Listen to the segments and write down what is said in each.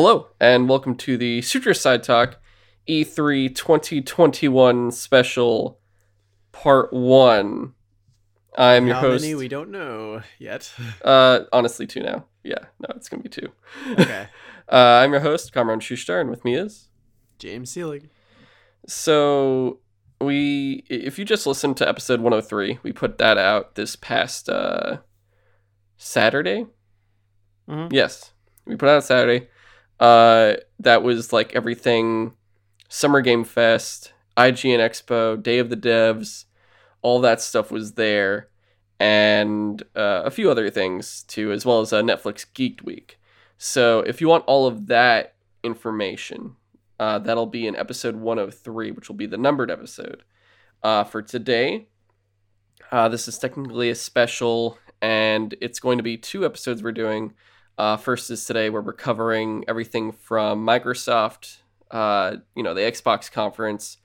Hello, and welcome to the Sutro Sidetalk E E3 2021 special part one. I'm your How host. many we don't know yet. uh, honestly, two now. Yeah, no, it's gonna be two. okay. Uh, I'm your host, Kamron Schuster, and with me is. James Seelig. So we, if you just listened to episode 103, we put that out this past uh, Saturday. Mhm. Yes, we put out Saturday. Uh, that was like everything, Summer Game Fest, IGN Expo, Day of the Devs, all that stuff was there, and uh, a few other things too, as well as a Netflix Geek Week. So if you want all of that information, uh, that'll be in episode 103, which will be the numbered episode. Uh, for today, uh, this is technically a special, and it's going to be two episodes we're doing. Uh, first is today, where we're covering everything from Microsoft, uh, you know, the Xbox conference,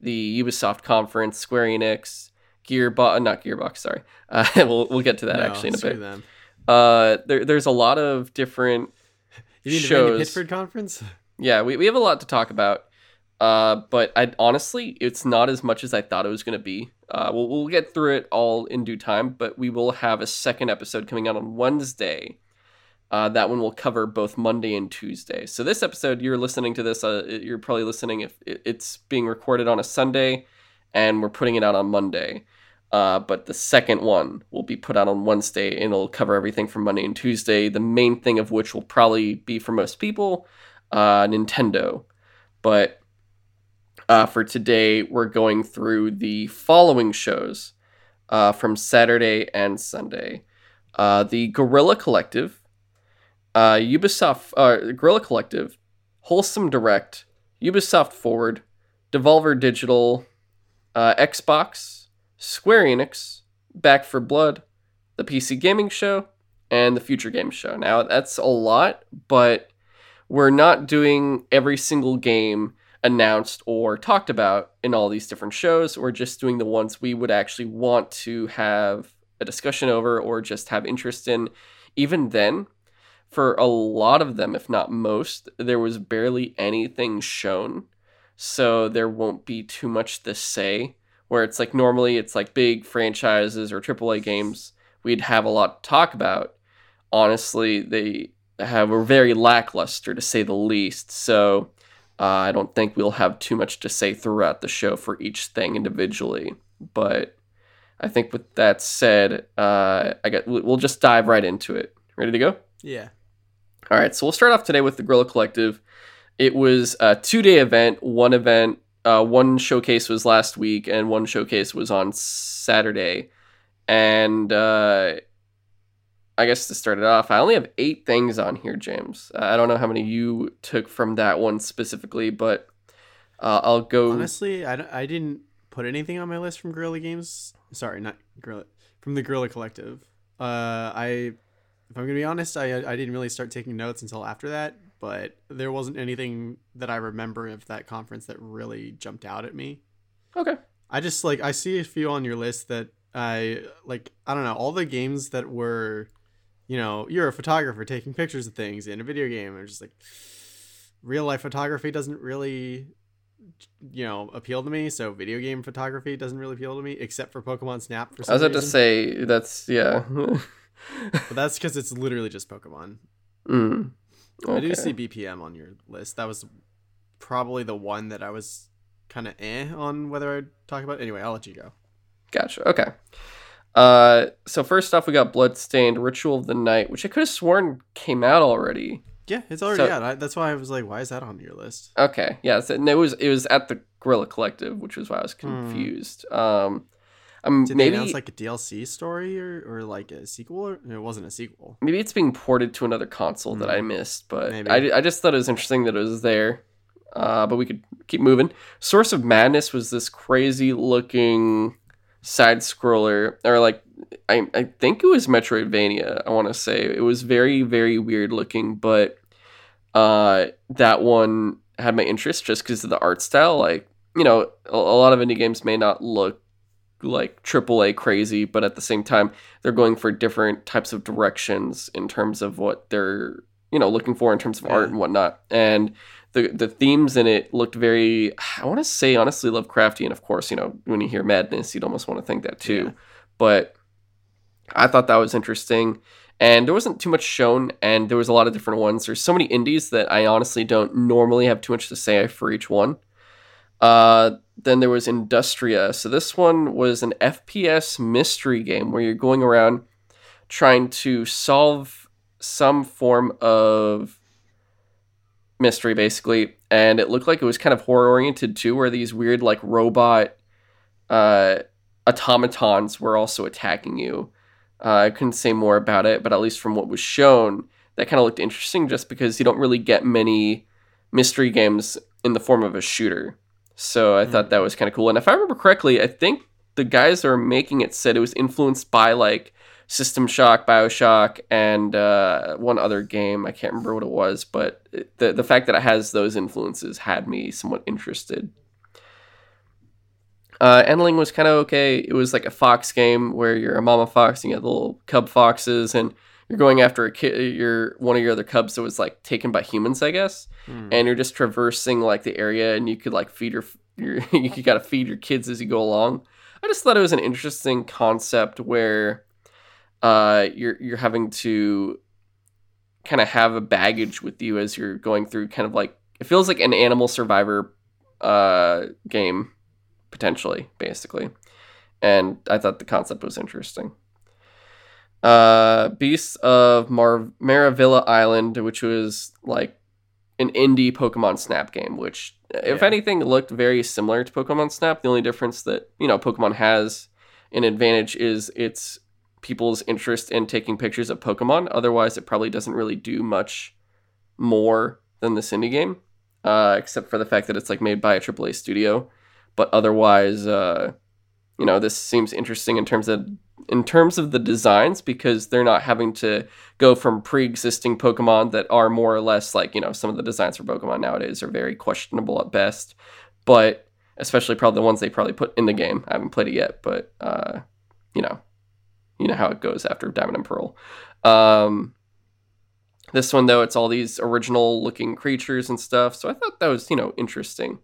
the Ubisoft conference, Square Enix, Gearbox, not Gearbox, sorry. Uh, we'll, we'll get to that No, actually in a bit. Them. Uh, there, there's a lot of different You mean the shows. Randy Pitchford conference? yeah, we, we have a lot to talk about. Uh, but I honestly, it's not as much as I thought it was going to be. Uh, we'll, we'll get through it all in due time, but we will have a second episode coming out on Wednesday. Uh, that one will cover both Monday and Tuesday. So this episode, you're listening to this. Uh, you're probably listening if it's being recorded on a Sunday, and we're putting it out on Monday. Uh, but the second one will be put out on Wednesday, and it'll cover everything from Monday and Tuesday. The main thing of which will probably be for most people, uh, Nintendo. But uh, for today, we're going through the following shows uh, from Saturday and Sunday. The Guerrilla Collective, uh, Ubisoft, uh, Guerrilla Collective, Wholesome Direct, Ubisoft Forward, Devolver Digital, uh, Xbox, Square Enix, Back 4 Blood, the PC Gaming Show, and the Future Games Show. Now, that's a lot, but we're not doing every single game announced or talked about in all these different shows. We're just doing the ones we would actually want to have a discussion over or just have interest in. Even then, for a lot of them, if not most, there was barely anything shown. So there won't be too much to say. Where it's like normally it's like big franchises or AAA games, we'd have a lot to talk about. Honestly, they have were very lackluster to say the least. So uh, I don't think we'll have too much to say throughout the show for each thing individually. But I think with that said, uh, I got we'll just dive right into it. Ready to go? Yeah. All right, so we'll start off today with the Guerrilla Collective. It was a two day event. One event, uh, one showcase was last week, and one showcase was on Saturday. And uh, I guess to start it off, I only have eight things on here, James. I don't know how many you took from that one specifically, but uh, I'll go. Honestly, I, don't- I didn't put anything on my list from Guerrilla Games. Sorry, not Guerrilla. From the Guerrilla Collective. Uh, I, if I'm gonna be honest, I I didn't really start taking notes until after that. But there wasn't anything that I remember of that conference that really jumped out at me. Okay. I just like I see a few on your list that I like I don't know all the games that were you know you're a photographer taking pictures of things in a video game and just like real life photography doesn't really you know appeal to me so video game photography doesn't really appeal to me except for Pokemon Snap for I some was about to say that's yeah. but that's because it's literally just Pokemon mm. I do see BPM on your list that was probably the one that I was kind of eh on whether I'd talk about anyway I'll let you go Gotcha. Okay. Uh, so first off, we got Bloodstained Ritual of the Night, which I could have sworn came out already. Yeah, it's already So- out. I, that's why I was like, why is that on your list? Okay, yeah, so, and it was it was at the Guerrilla Collective, which was why I was Hmm. confused. Um, um, Did maybe announce like a DLC story or, or like a sequel? Or, it wasn't a sequel. maybe it's being ported to another console that I Hmm. missed, but Maybe. I, I just thought it was interesting that it was there. Uh, but we could keep moving. Source of Madness was this crazy looking side scroller, or like I I think it was Metroidvania. I want to say it was very very weird looking, but uh, that one had my interest just because of the art style. Like you know, a, a lot of indie games may not look like AAA crazy, but at the same time, they're going for different types of directions in terms of what they're you know looking for in terms of Yeah. art and whatnot. And the the themes in it looked very I want to say honestly Lovecraftian. And of course, you know when you hear madness, you'd almost want to think that too. Yeah. But I thought that was interesting. And there wasn't too much shown, and there was a lot of different ones. There's so many indies that I honestly don't normally have too much to say for each one. Uh, then there was Industria. So this one was an FPS mystery game where you're going around trying to solve some form of mystery, basically. And it looked like it was kind of horror oriented too, where these weird like robot uh, automatons were also attacking you. Uh, I couldn't say more about it, but at least from what was shown, that kind of looked interesting just because you don't really get many mystery games in the form of a shooter. So I thought that was kind of cool. And if I remember correctly, I think the guys that are making it said it was influenced by like System Shock, Bioshock, and uh, one other game. I can't remember what it was, but it- the the fact that it has those influences had me somewhat interested. Uh, Endling was kind of okay. It was like a fox game where you're a mama fox and you have little cub foxes, and you're going after a kid. You're one of your other cubs that was like taken by humans, I guess Hmm. and you're just traversing like the area and you could like feed your, your you got to feed your kids as you go along i just thought it was an interesting concept where uh you're you're having to kind of have a baggage with you as you're going through kind of like it feels like an animal survivor uh game potentially basically and i thought the concept was interesting uh beasts of Mar- maravilla island which was like an indie Pokemon Snap game, which, if Yeah. anything, looked very similar to Pokemon Snap. The only difference that you know Pokemon has an advantage is its people's interest in taking pictures of Pokemon. Otherwise, it probably doesn't really do much more than this indie game, uh, except for the fact that it's like made by a AAA studio. But otherwise, uh, you know, this seems interesting in terms of in terms of the designs because they're not having to go from pre-existing Pokemon that are more or less like you know some of the designs for Pokemon nowadays are very questionable at best, but especially probably the ones they probably put in the game. I haven't played it yet, but uh, you know, you know how it goes after Diamond and Pearl. Um, this one though, it's all these original looking creatures and stuff, so I thought that was you know interesting.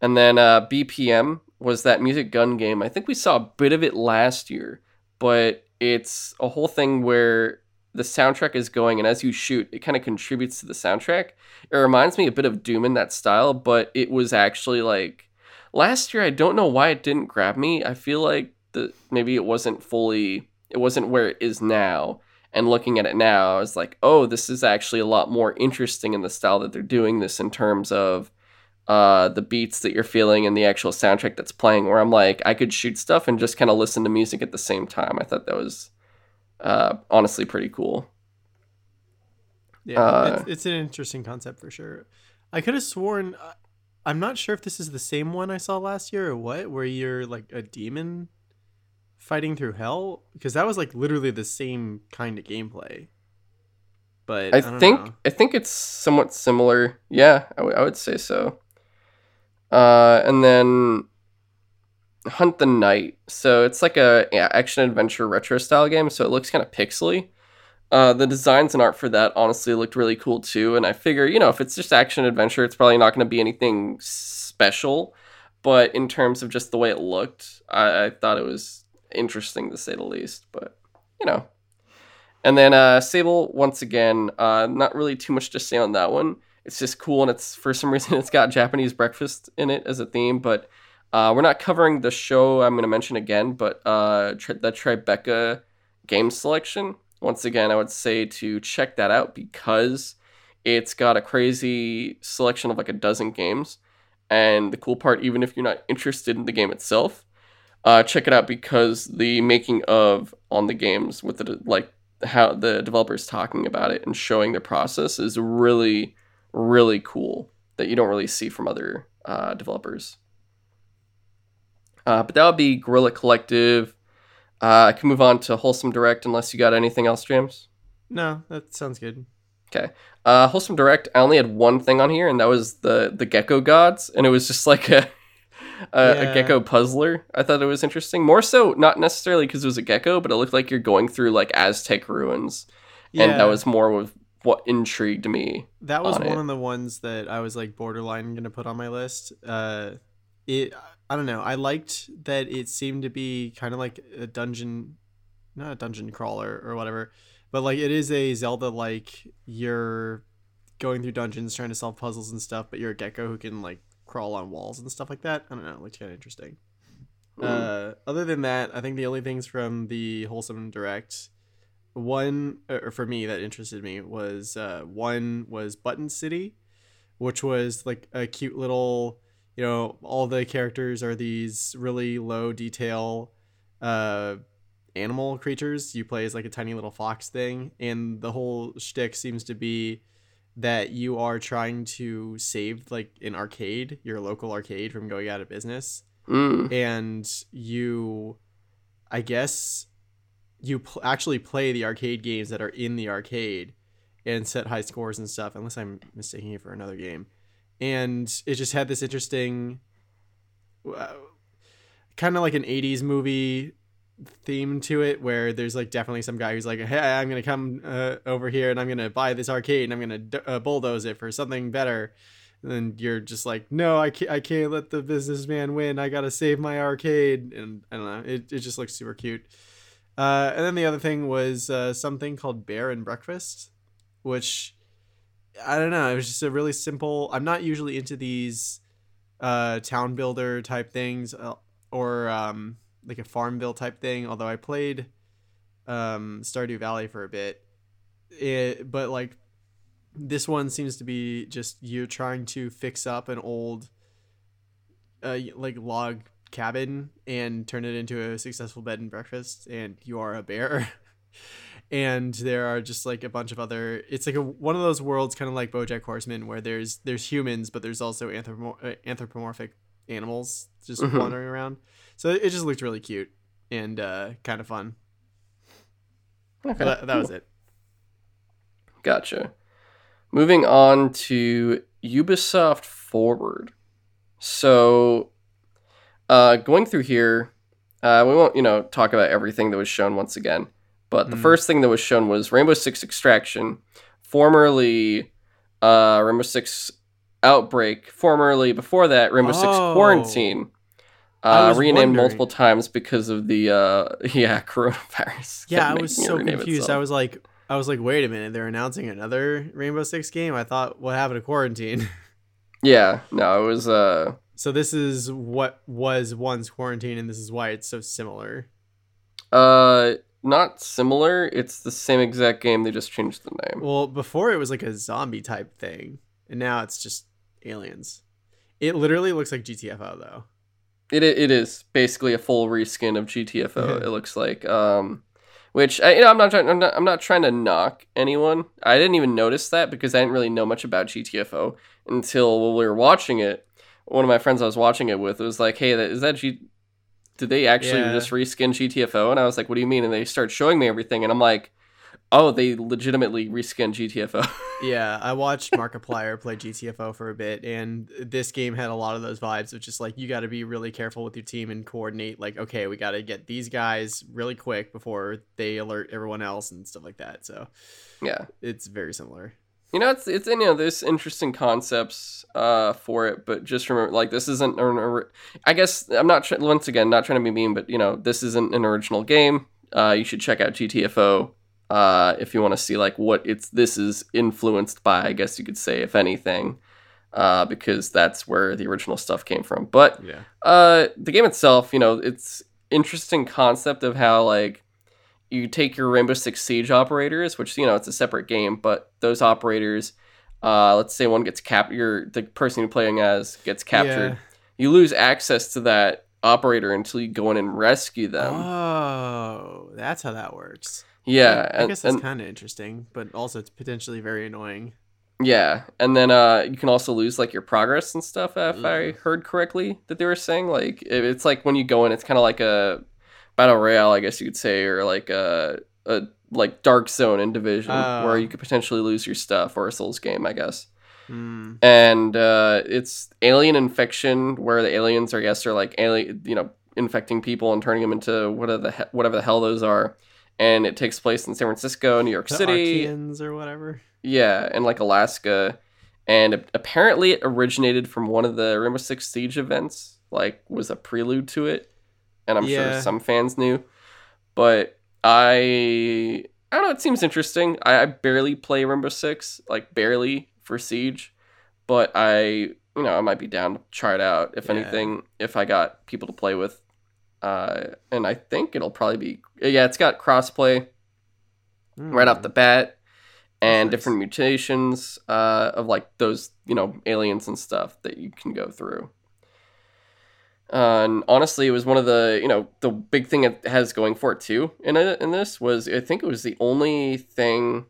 And then uh, BPM was that music gun game. I think we saw a bit of it last year, but it's a whole thing where the soundtrack is going, and as you shoot, it kind of contributes to the soundtrack. It reminds me a bit of Doom in that style, but it was actually like last year. I don't know why it didn't grab me. I feel like the maybe it wasn't fully, it wasn't where it is now. And looking at it now, I was like, oh, this is actually a lot more interesting in the style that they're doing this in terms of uh, the beats that you're feeling and the actual soundtrack that's playing. Where I'm like, I could shoot stuff and just kind of listen to music at the same time. I thought that was uh, honestly pretty cool. Yeah, Uh, it's, it's an interesting concept for sure. I could have sworn. uh, I'm not sure if this is the same one I saw last year or what, where you're like a demon fighting through hell, because that was like literally the same kind of gameplay. But I, I, think know. I think it's somewhat similar. Yeah, I would- I would say so. Uh, and then Hunt the Night. So it's like a yeah, action adventure retro style game. So it looks kind of pixely. Uh, the designs and art for that honestly looked really cool too. And I figure, you know, if it's just action adventure, it's probably not going to be anything special. But in terms of just the way it looked, I, I thought it was interesting to say the least. But you know, and then uh, Sable once again, uh, not really too much to say on that one. It's just cool, and it's for some reason it's got Japanese breakfast in it as a theme. But uh, we're not covering the show. I'm going to mention again, but uh, tri- the Tribeca game selection. Once again, I would say to check that out because it's got a crazy selection of like a dozen games. And the cool part, even if you're not interested in the game itself, uh, check it out because the making of on the games with the like how the developers talking about it and showing their process is really really cool that you don't really see from other uh, developers. Uh, but that would be guerrilla collective. Uh, i can move on to wholesome direct unless you got anything else james? No, that sounds good. Okay. Uh, wholesome direct i only had one thing on here and that was the the gecko gods and it was just like a a, Yeah. a gecko puzzler. I thought it was interesting. More so not necessarily because it was a gecko but it looked like you're going through like aztec ruins. And that was more with what intrigued me. That was on one it. of the ones that I was like borderline gonna put on my list. Uh, it I don't know. I liked that it seemed to be kind of like a dungeon, not a dungeon crawler or whatever, but like it is a Zelda like you're going through dungeons trying to solve puzzles and stuff, but you're a gecko who can like crawl on walls and stuff like that. I don't know. It looked kind of interesting. Mm. Uh, other than that, I think the only things from the wholesome direct, one or for me that interested me was uh, one was Button City, which was like a cute little, you know, all the characters are these really low detail, uh, animal creatures. You play as like a tiny little fox thing, and the whole shtick seems to be that you are trying to save like an arcade, your local arcade, from going out of business Mm. and you i guess you pl- actually play the arcade games that are in the arcade and set high scores and stuff unless i'm mistaking it for another game. And it just had this interesting uh, kind of like an 80s movie theme to it where there's like definitely some guy who's like hey i'm gonna come uh, over here and i'm gonna buy this arcade and i'm gonna d- uh, bulldoze it for something better. And you're just like no i can't i can't let the businessman win. I gotta save my arcade. And i don't know it, it just looks super cute uh, and then the other thing was uh, something called bear and breakfast which i don't know it was just a really simple i'm not usually into these uh, town builder type things uh, or um, like a farmville type thing although i played um, stardew valley for a bit. It, but like this one seems to be just you're trying to fix up an old uh, like log cabin and turn it into a successful bed and breakfast and you are a bear and there are just like a bunch of other it's like a one of those worlds kind of like bojack horseman where there's there's humans but there's also anthropo- uh, anthropomorphic animals just Mhm. wandering around so it just looked really cute and uh, kind of fun Okay, that, that was it Gotcha. Moving on to Ubisoft Forward. So, uh, going through here, uh, we won't, you know, talk about everything that was shown once again. But the Mm. first thing that was shown was Rainbow Six Extraction, formerly uh, Rainbow Six Outbreak, formerly before that Rainbow Six Quarantine. Uh, renamed wondering. multiple times because of the uh, yeah coronavirus. Yeah, I was so confused. itself. I was like, I was like, wait a minute, they're announcing another Rainbow Six game. I thought, what happened to quarantine? Yeah, no, it was uh so this is what was once quarantine, and this is why it's so similar. uh not similar. It's the same exact game. They just changed the name. Well, before it was like a zombie type thing, and now it's just aliens. It literally looks like GTFO though. It it is basically a full reskin of GTFO. It looks like um, which I, you know I'm not trying I'm not, I'm not trying to knock anyone. I didn't even notice that because I didn't really know much about GTFO until we were watching it. One of my friends I was watching it with was like, "Hey, that, is that G? Did they actually Yeah. just reskin GTFO?" And I was like, "What do you mean?" And they start showing me everything, and I'm like, "Oh, they legitimately reskinned GTFO." Yeah, I watched Markiplier play GTFO for a bit, and this game had a lot of those vibes of just like you got to be really careful with your team and coordinate. Like, okay, we got to get these guys really quick before they alert everyone else and stuff like that. So yeah. it's very similar. You know, it's it's you know there's interesting concepts uh for it, but just remember like this isn't an I guess I'm not tr- once again not trying to be mean, but you know this isn't an original game. Uh, you should check out GTFO uh if you want to see like what it's this is influenced by. I guess you could say if anything, uh because that's where the original stuff came from. But Yeah. uh, the game itself, you know, it's interesting concept of how like you take your Rainbow Six Siege operators, which you know it's a separate game, but those operators, uh, let's say one gets cap, your the person you're playing as gets captured, Yeah. you lose access to that operator until you go in and rescue them. Oh, that's how that works. yeah, I, I and, guess that's kind of interesting, but also it's potentially very annoying. yeah, and then uh, you can also lose like your progress and stuff. If I heard correctly, that they were saying like it- it's like when you go in, it's kind of like a battle royale, I guess you could say, or like a a like dark zone in division Oh. where you could potentially lose your stuff, or a Souls game, I guess. Hmm. And uh, it's alien infection, where the aliens are yes, are like alien, you know, infecting people and turning them into whatever the he- whatever the hell those are. and it takes place in San Francisco, New York The City, Archeans or whatever. yeah, and like Alaska, and apparently it originated from one of the Rainbow Six Siege events, like was a prelude to it, and I'm Yeah. sure some fans knew, but I I don't know. It seems interesting. I, I barely play Rainbow Six, like barely for Siege, but I you know I might be down to try it out if Yeah. anything if I got people to play with, uh, and I think it'll probably be yeah it's got crossplay right off the bat and nice. different mutations uh, of like those you know aliens and stuff that you can go through uh, and honestly it was one of the you know the big thing it has going for it too in it, in this was i think it was the only thing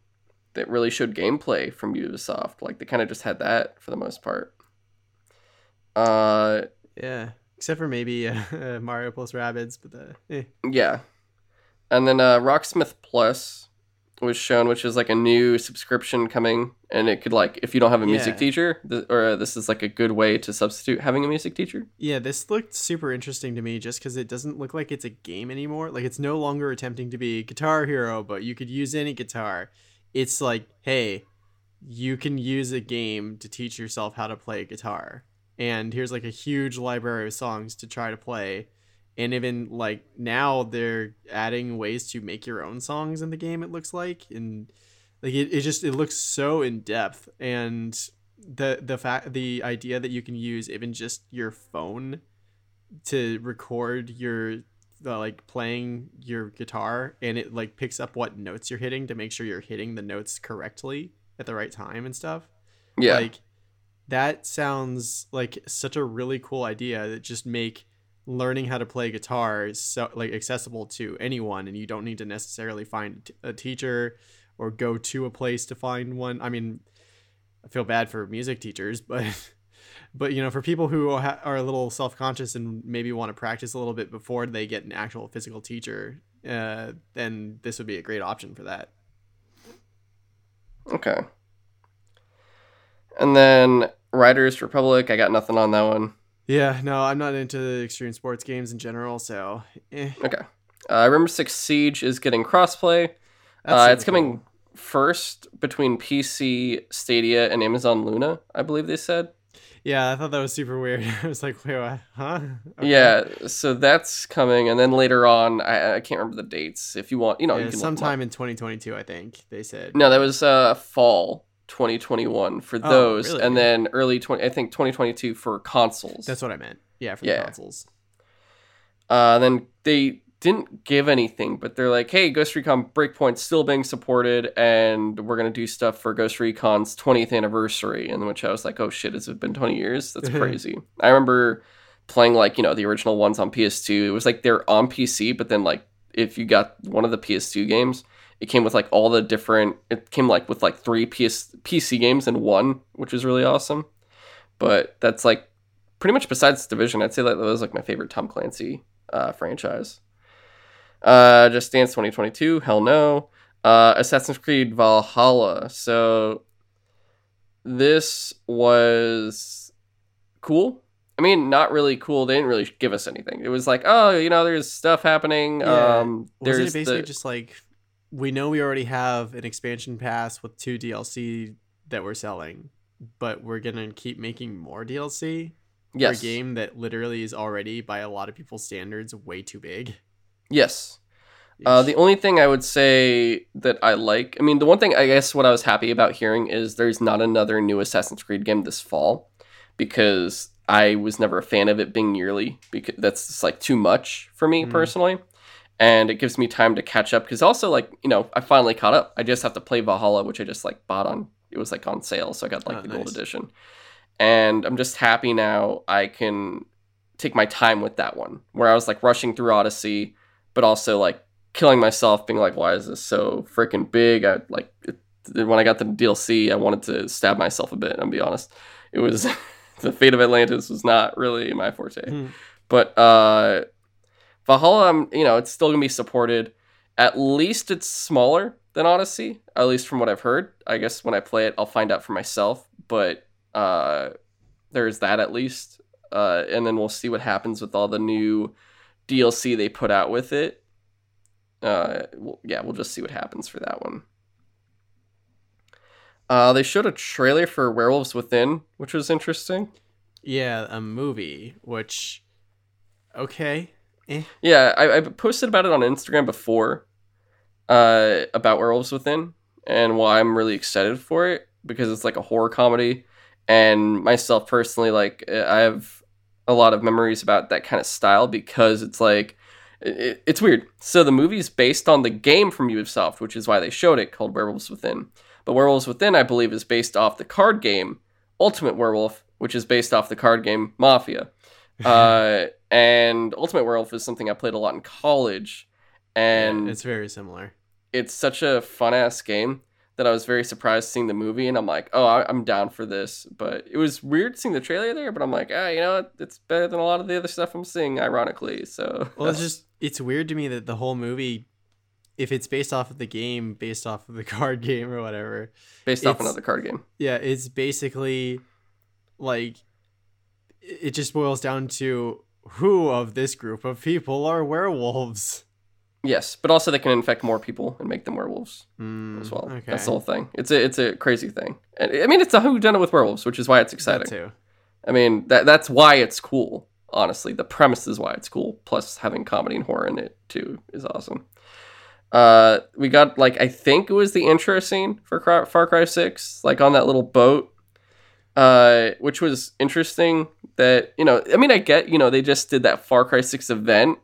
that really showed gameplay from ubisoft like they kind of just had that for the most part uh Yeah, except for maybe uh, Mario plus Rabbids, but the eh. Yeah. And then uh, Rocksmith Plus was shown, which is like a new subscription coming, and it could like if you don't have a music Yeah. teacher, th- or uh, this is like a good way to substitute having a music teacher. yeah, this looked super interesting to me just because it doesn't look like it's a game anymore. Like it's no longer attempting to be Guitar Hero, but you could use any guitar. It's like, hey, you can use a game to teach yourself how to play guitar, and here's like a huge library of songs to try to play. And even like now they're adding ways to make your own songs in the game. It looks like, and like it, it just it looks so in depth and the the fact the idea that you can use even just your phone to record your uh, like playing your guitar and it like picks up what notes you're hitting to make sure you're hitting the notes correctly at the right time and stuff Yeah. like that sounds like such a really cool idea that just make learning how to play guitar is so like accessible to anyone and you don't need to necessarily find a teacher or go to a place to find one i mean i feel bad for music teachers but but you know for people who are a little self-conscious and maybe want to practice a little bit before they get an actual physical teacher uh, then this would be a great option for that okay. And then Riders Republic, I got nothing on that one. Yeah no i'm not into extreme sports games in general so eh. Okay. Uh, Rainbow Six Siege is getting crossplay. Uh, it's coming cool. first between PC, Stadia, and Amazon Luna. I believe they said. Yeah, I thought that was super weird. I was like, wait, what? Huh? Okay. Yeah, so that's coming, and then later on, I, I can't remember the dates. If you want, you know, Yeah, you can look 'em up. sometime in 2022, I think they said. No, that was uh fall 2021 for Oh, those, really? and then early 20. I think 2022 for consoles. That's what I meant. Yeah, for Yeah. the consoles. Uh, then they didn't give anything, but they're like, "Hey, Ghost Recon Breakpoint's still being supported, and we're gonna do stuff for Ghost Recon's 20th anniversary." In which I was like, "Oh shit, has it been 20 years? That's crazy." I remember playing like you know the original ones on PS2. It was like they're on PC, but then like if you got one of the PS2 games, it came with like all the different. It came like with like three PS PC games in one, which was really awesome. But that's like pretty much besides Division, I'd say that was like my favorite Tom Clancy uh, franchise. Uh, Just Dance 2022, hell no. Uh, Assassin's Creed Valhalla. So this was cool. I mean, not really cool. They didn't really give us anything. It was like, oh, you know, there's stuff happening. Yeah. Um, Wasn't it basically the, just like we know we already have an expansion pass with two DLC that we're selling, but we're gonna keep making more DLC yes, for a game that literally is already, by a lot of people's standards, way too big. yes. Uh, the only thing I would say that I like, I mean, the one thing I guess what I was happy about hearing is there's not another new Assassin's Creed game this fall because I was never a fan of it being yearly because that's just like too much for me Mm. personally. And it gives me time to catch up because also, like, you know, I finally caught up. I just have to play Valhalla, which I just like bought on, it was like on sale. So I got like Oh, the gold edition. And I'm just happy now I can take my time with that one where I was like rushing through Odyssey, but also like killing myself being like why is this so freaking big i like it, when i got the dlc i wanted to stab myself a bit i'll be honest it was the fate of atlantis was not really my forte Hmm. but uh valhalla i'm you know it's still gonna be supported at least it's smaller than odyssey at least from what i've heard i guess when i play it i'll find out for myself but uh there's that at least uh and then we'll see what happens with all the new dlc they put out with it uh, we'll, yeah, we'll just see what happens for that one. Uh, they showed a trailer for Werewolves Within, which was interesting. Yeah, a movie, which okay. Eh. Yeah, I, I posted about it on Instagram before, uh, about Werewolves Within, and why I'm really excited for it because it's like a horror comedy, and myself personally, like I have a lot of memories about that kind of style because it's like it, it's weird. So the movie's based on the game from Ubisoft, which is why they showed it called Werewolves Within. But Werewolves Within, I believe, is based off the card game Ultimate Werewolf, which is based off the card game Mafia. Uh, and Ultimate Werewolf is something I played a lot in college, and Yeah, it's very similar. it's such a fun ass game that I was very surprised seeing the movie, and I'm like, oh, I- I'm down for this. But it was weird seeing the trailer there, but I'm like, ah, you know, it's better than a lot of the other stuff I'm seeing, ironically. So Well, it's just it's weird to me that the whole movie, if it's based off of the game, based off of the card game or whatever, based off another card game. yeah, it's basically like it just boils down to who of this group of people are werewolves. Yes, but also they can infect more people and make them werewolves Mm, as well. Okay, That's the whole thing. It's a it's a crazy thing. And I mean, it's a who done it with werewolves, which is why it's That exciting. too. I mean, that that's why it's cool. Honestly, the premise is why it's cool. Plus, having comedy and horror in it too is awesome. Uh, we got like I think it was the intro scene for Far Cry Six, like on that little boat, uh, which was interesting. That you know, I mean, I get you know they just did that Far Cry Six event,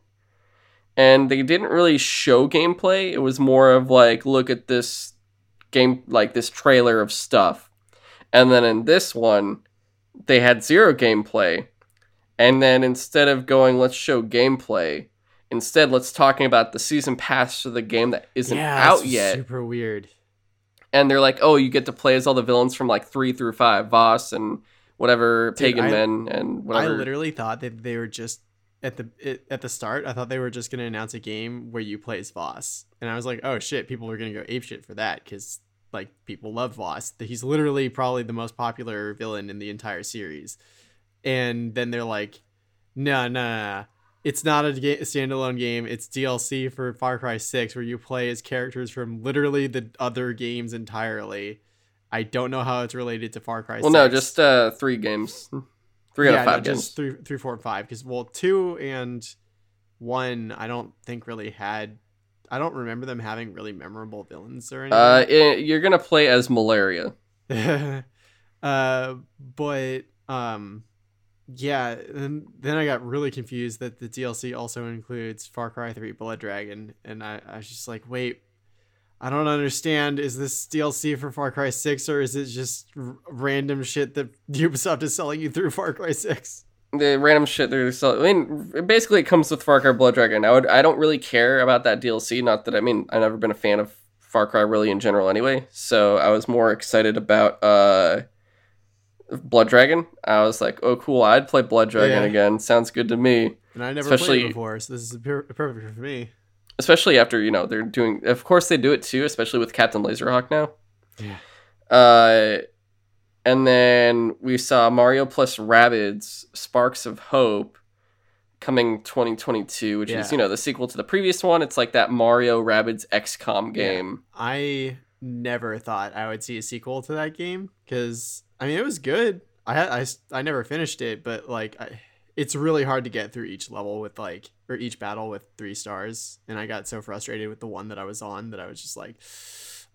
and they didn't really show gameplay. It was more of like, look at this game, like this trailer of stuff, and then in this one they had zero gameplay. And then instead of going, let's show gameplay, instead let's talking about the season pass for the game that isn't yeah, out yet. Super weird. And they're like, oh, you get to play as all the villains from like three through five, Vaas and whatever, Dude, Pagan I- Min and whatever. I literally thought that they were just at the it, at the start. I thought they were just gonna announce a game where you play as Vaas, and I was like, oh shit, people are gonna go ape shit for that because like people love Vaas. He's literally probably the most popular villain in the entire series. And then they're like, no, no, no, no. It's not a, ga- a standalone game. It's DLC for Far Cry 6 where you play as characters from literally the other games entirely. I don't know how it's related to Far Cry well, 6. no, just uh, three games. Three out yeah, of no, five games. just three, three, four, and five. Because well, two and one, I don't think really had. I don't remember them having really memorable villains or anything. Uh, i- you're going to play as Malaria. uh, but um, yeah. And then I got really confused that the DLC also includes Far Cry Three Blood Dragon, and I, I was just like, wait. I don't understand. Is this DLC for Far Cry 6 or is it just r- random shit that Ubisoft is selling you through Far Cry 6? the random shit they're selling. I mean, basically, it comes with Far Cry Blood Dragon. I would, I don't really care about that DLC. Not that I mean, I've never been a fan of Far Cry really in general, anyway. So I was more excited about uh, Blood Dragon. I was like, oh, cool, I'd play Blood Dragon Yeah. again. Sounds good to me. And I never played Especially- it before, so this is perfect for me. Especially after you know they're doing. Of course, they do it too. Especially with Captain Laserhawk now. Yeah. Uh, and then we saw Mario plus Rabbids Sparks of Hope coming 2022, which Yeah. is, you know, the sequel to the previous one. It's like that Mario Rabbids XCOM Yeah. game. I never thought I would see a sequel to that game because I mean it was good. I had I, I never finished it, but like I, it's really hard to get through each level with like or each battle with three stars, and I got so frustrated with the one that I was on that I was just like,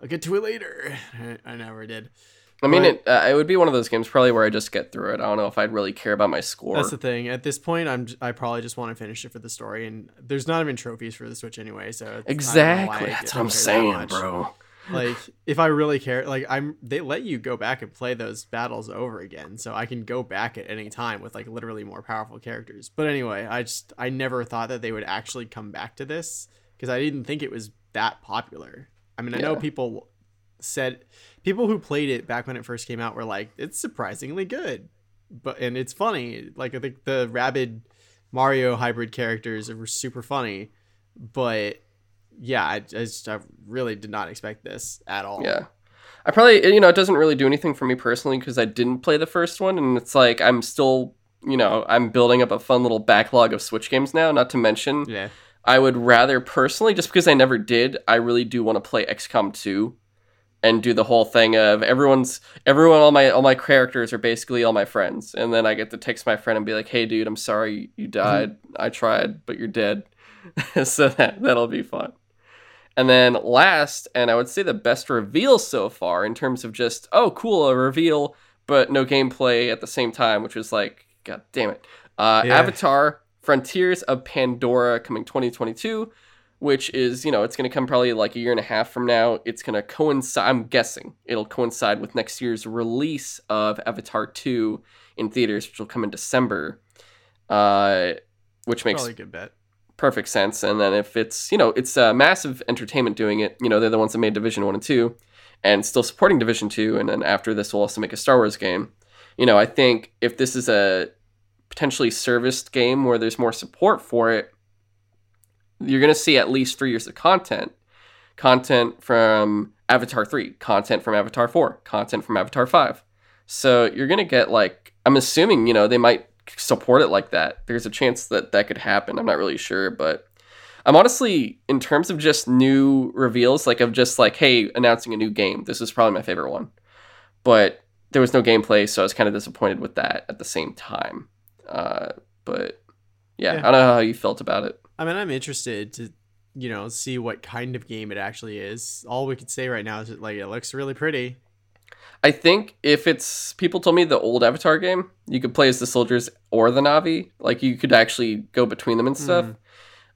I'll get to it later. I, I never did. I mean, But- it, uh, it would be one of those games probably where I just get through it. I don't know if I'd really care about my score. That's the thing. At this point, I'm j- I probably just want to finish it for the story, and there's not even trophies for the Switch anyway. So it's- I don't know why exactly. That's what I'm care that saying, bro. Like if I really care, like I'm they let you go back and play those battles over again, so I can go back at any time with like literally more powerful characters. But anyway, I just I never thought that they would actually come back to this because I didn't think it was that popular. I mean, I know people said people who played it back when it first came out were like it's surprisingly good, but and it's funny. Like I think the Rabbid Mario hybrid characters were super funny, but yeah, I, I just I really did not expect this at all. Yeah. I probably, you know, it doesn't really do anything for me personally because I didn't play the first one. And it's like I'm still, you know, I'm building up a fun little backlog of Switch games now, not to mention. yeah, I would rather personally, just because I never did, I really do want to play XCOM 2 and do the whole thing of everyone's everyone all my all my characters are basically all my friends and then I get to text my friend and be like, "Hey dude, I'm sorry you mm-hmm. died. I tried, but you're dead." so that that'll be fun. And then last, and I would say the best reveal so far in terms of just, oh, cool, a reveal, but no gameplay at the same time, which was like, god damn it. Uh, Yeah. Avatar Frontiers of Pandora coming 2022, which is, you know, it's going to come probably like a year and a half from now. It's going to coincide, I'm guessing it'll coincide with next year's release of Avatar 2 in theaters, which will come in December, uh, which makes Probably a good bet. Perfect sense. And then if it's you know it's uh, massive entertainment doing it, you know they're the ones that made Division One and Two, and still supporting Division Two, and then after this we'll also make a Star Wars game. You know I think if this is a potentially serviced game where there's more support for it, you're gonna see at least three years of content, content from Avatar Three, content from Avatar Four, content from Avatar Five. So you're gonna get like I'm assuming you know they might support it like that. There's a chance that that could happen. I'm not really sure, but I'm honestly in terms of just new reveals, like of just like hey, announcing a new game. This is probably my favorite one, but there was no gameplay, so I was kind of disappointed with that at the same time. Uh, but yeah, Yeah. I don't know how you felt about it. I mean, I'm interested to, you know, see what kind of game it actually is. All we could say right now is that, like it looks really pretty. I think if it's people told me the old Avatar game, you could play as the soldiers or the Na'vi. Like you could actually go between them and stuff. Mm.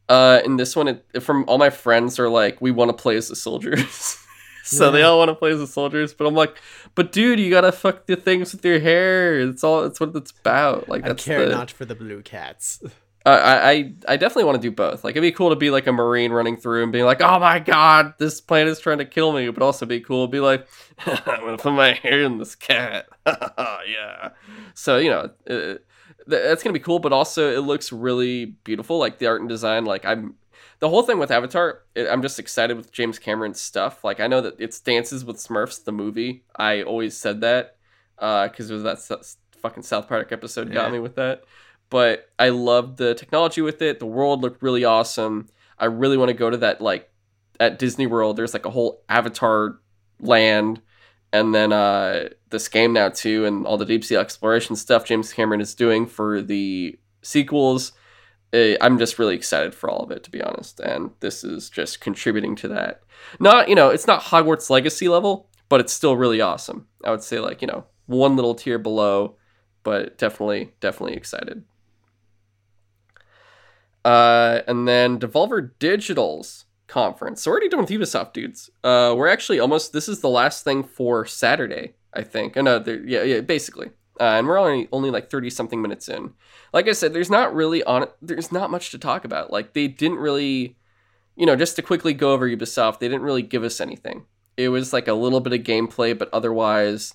Uh, in this one, it, from all my friends are like, we want to play as the soldiers. so they all want to play as the soldiers, but I'm like, but dude, you gotta fuck the things with your hair. It's all. It's what it's about. Like I that's care the, not for the blue cats. I, I definitely want to do both. Like it'd be cool to be like a marine running through and being like, "Oh my god, this planet is trying to kill me," but also be cool be like, "I'm gonna put my hair in this cat." yeah. So you know, uh, th- that's gonna be cool, but also it looks really beautiful. Like the art and design. Like I'm the whole thing with Avatar. It, I'm just excited with James Cameron's stuff. Like I know that it's Dances with Smurfs, the movie. I always said that because it was that fucking South Park episode got me with that but I loved the technology with it. The world looked really awesome. I really want to go to that like at Disney World. There's like a whole Avatar land, and then uh, this game now too, and all the deep sea exploration stuff James Cameron is doing for the sequels. I'm just really excited for all of it, to be honest. And this is just contributing to that. Not, you know, it's not Hogwarts Legacy level, but it's still really awesome. I would say, like, you know, one little tier below, but definitely, definitely excited. Uh, and then Devolver Digital's conference. So we're already done with Ubisoft, dudes. Uh, we're actually almost. This is the last thing for Saturday, I think. Oh, no, there- yeah, yeah, basically. Uh, and we're only only like thirty something minutes in. Like I said, there's not really on. There's not much to talk about. Like they didn't really, you know, just to quickly go over Ubisoft, they didn't really give us anything. It was like a little bit of gameplay, but otherwise,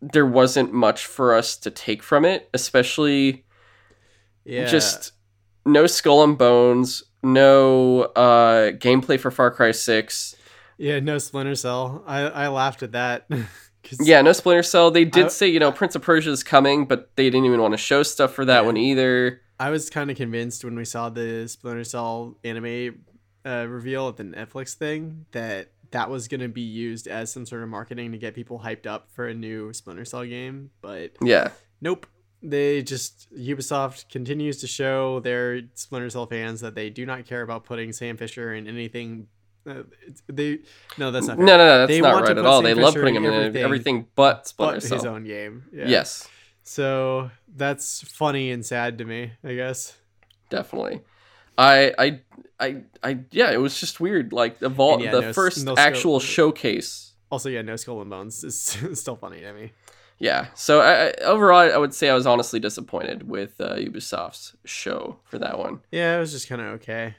there wasn't much for us to take from it. Especially Yeah. just no skull and bones, no uh, gameplay for Far Cry Six. yeah, no Splinter Cell. I I laughed at that. Yeah, no Splinter Cell. They did I- say you know Prince of Persia is coming, but they didn't even want to show stuff for that Yeah. one either. I was kind of convinced when we saw the Splinter Cell anime uh, reveal at the Netflix thing that that was going to be used as some sort of marketing to get people hyped up for a new Splinter Cell game, but Yeah, nope. They just Ubisoft continues to show their Splinter Cell fans that they do not care about putting Sam Fisher in anything. Uh, they no, that's not fair. no, no, no, that's They not want right at all. Sam They love putting in him in everything everything but Splinter but Cell. his own game. Yeah. Yes, So that's funny and sad to me, I guess. definitely. I, I, I, I, yeah. It was just weird. Like the vault, yeah, the no first no actual scope. showcase. Also, yeah, no skull and bones is still funny to me. Yeah. So I, I, overall, I would say I was honestly disappointed with uh, Ubisoft's show for that one. Yeah, it was just kind of okay.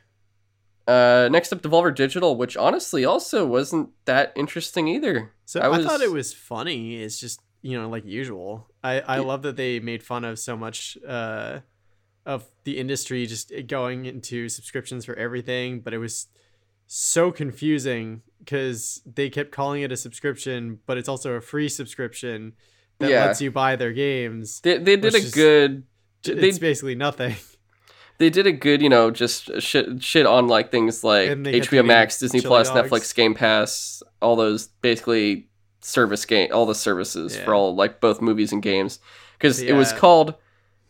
Uh, next up, Devolver Digital, which honestly also wasn't that interesting either. So I I, thought it was funny. It's just you know like usual. I I Yeah. love that they made fun of so much uh of the industry just going into subscriptions for everything, but it was so confusing because they kept calling it a subscription, but it's also a free subscription that Yeah. lets you buy their games. They, they did a is- good. They It's basically nothing. they did a good, you know, just shit shit on like things like And they kept HBO Max, Disney Plus, dogs. Netflix, Game Pass, all those basically service game, all the services for all like both movies and games, because it was called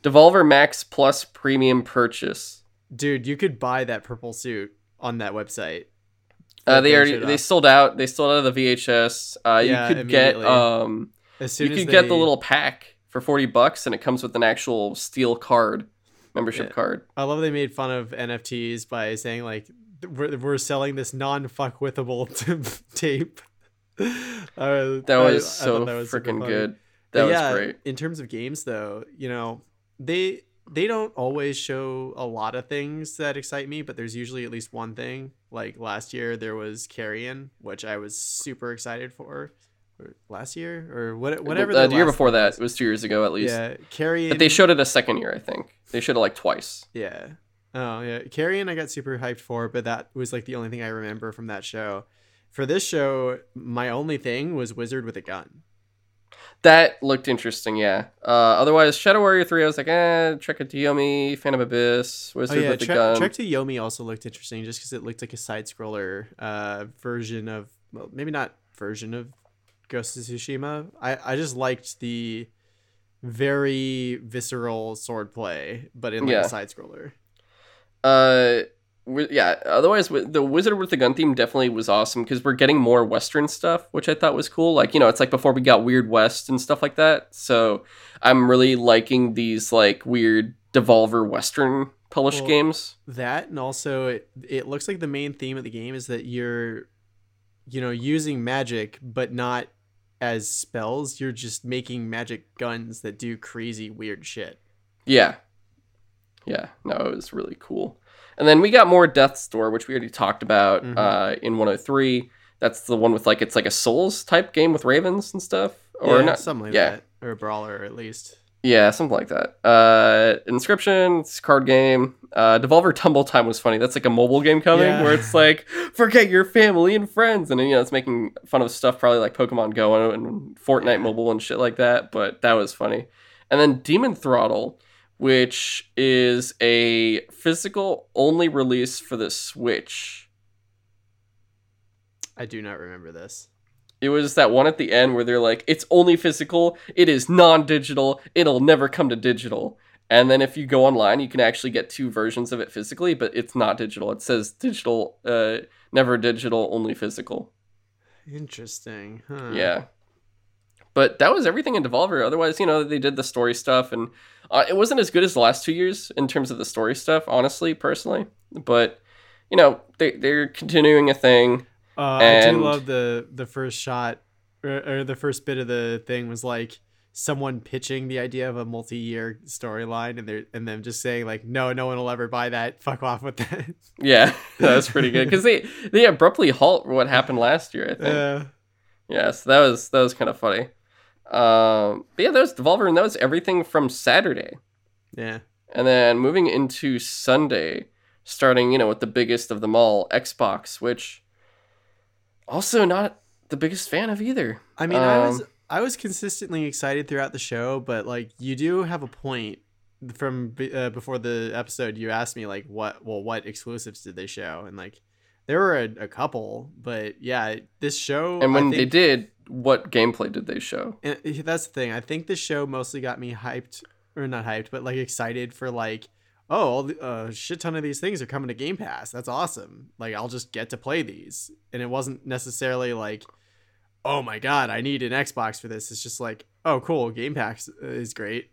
Devolver Max Plus Premium Purchase. Dude, you could buy that purple suit on that website. Uh, they already they sold out. They sold out of the VHS. Uh, Yeah, you could get um, as soon you as could get the little pack for forty bucks, and it comes with an actual steel card, membership Yeah. card. I love they made fun of NFTs by saying like we're, we're selling this non fuck withable tape. Uh, That was I so thought that was freaking good. But That was yeah, great. In terms of games, though, you know they they don't always show a lot of things that excite me, but there's usually at least one thing. Like last year, there was Carrion, which I was super excited for. Last year or what, whatever. Uh, the the year before that, was. it was two years ago at least. Yeah, Carrion. But they showed it a second year, I think. They showed it like twice. Yeah. Oh yeah, Carrion I got super hyped for, but that was like the only thing I remember from that show. For this show, my only thing was Wizard with a gun. That looked interesting, yeah. Uh, otherwise, Shadow Warrior 3, I was like, eh, Trek of Yomi, Phantom Abyss, Oh Wizard yeah, with the Trek, Gun. Trek to Yomi also looked interesting just because it looked like a side scroller uh, version of well, maybe not version of Ghost of Tsushima. I I just liked the very visceral swordplay, but in like Yeah. a side scroller. Uh, yeah. Otherwise, the Wizard with the Gun theme definitely was awesome because we're getting more Western stuff, which I thought was cool. Like you know, it's like before we got Weird West and stuff like that. So I'm really liking these like weird Devolver Western published Well, games. that and also it, it looks like the main theme of the game is that you're you know using magic but not as spells you're just making magic guns that do crazy weird shit Yeah. Yeah, no, it was really cool. And then we got more Death's Door, which we already talked about Mhm. uh, in 103. That's the one with like it's like a Souls type game with ravens and stuff, or yeah, not? something like yeah. that or a brawler at least Yeah, something like that. Uh, Inscription, it's a card game. Uh, Devolver Tumble Time was funny. That's like a mobile game coming Yeah. where it's like forget your family and friends, and you know it's making fun of stuff probably like Pokemon Go and Fortnite Mobile and shit like that. But that was funny. And then Demon Throttle, which is a physical only release for the Switch. i do not remember this It was that one at the end where they're like, it's only physical, it is non digital, it'll never come to digital. And then if you go online, you can actually get two versions of it physically, but it's not digital. It says digital, uh, never digital, only physical. interesting huh. Yeah. But that was everything in Devolver. Otherwise, you know, they did the story stuff, and uh, it wasn't as good as the last two years in terms of the story stuff, honestly, personally. But, you know, they, they're continuing a thing. Uh, i do love the the first shot or, or the first bit of the thing was like someone pitching the idea of a multi-year storyline and they're and them just saying like no no one will ever buy that fuck off with that Yeah, that's pretty good because they they abruptly halt what happened last year. I think. uh, Yeah, so that was that was kind of funny. Um, but yeah, that was Devolver, and that was everything from Saturday. yeah And then moving into Sunday, starting you know with the biggest of them all, Xbox, which also not the biggest fan of either. I mean, I was Um, I was consistently excited throughout the show, but like you do have a point from uh, before the episode. You asked me like what well what exclusives did they show, and like there were a, a couple, but yeah, this show And when I they did, what gameplay did they show? and that's the thing. I think the show mostly got me hyped or not hyped, but like excited for like. Oh, all the- a shit ton of these things are coming to Game Pass. That's awesome. Like, I'll just get to play these. And it wasn't necessarily like, oh my god, I need an Xbox for this. It's just like, oh cool, Game Pass is great.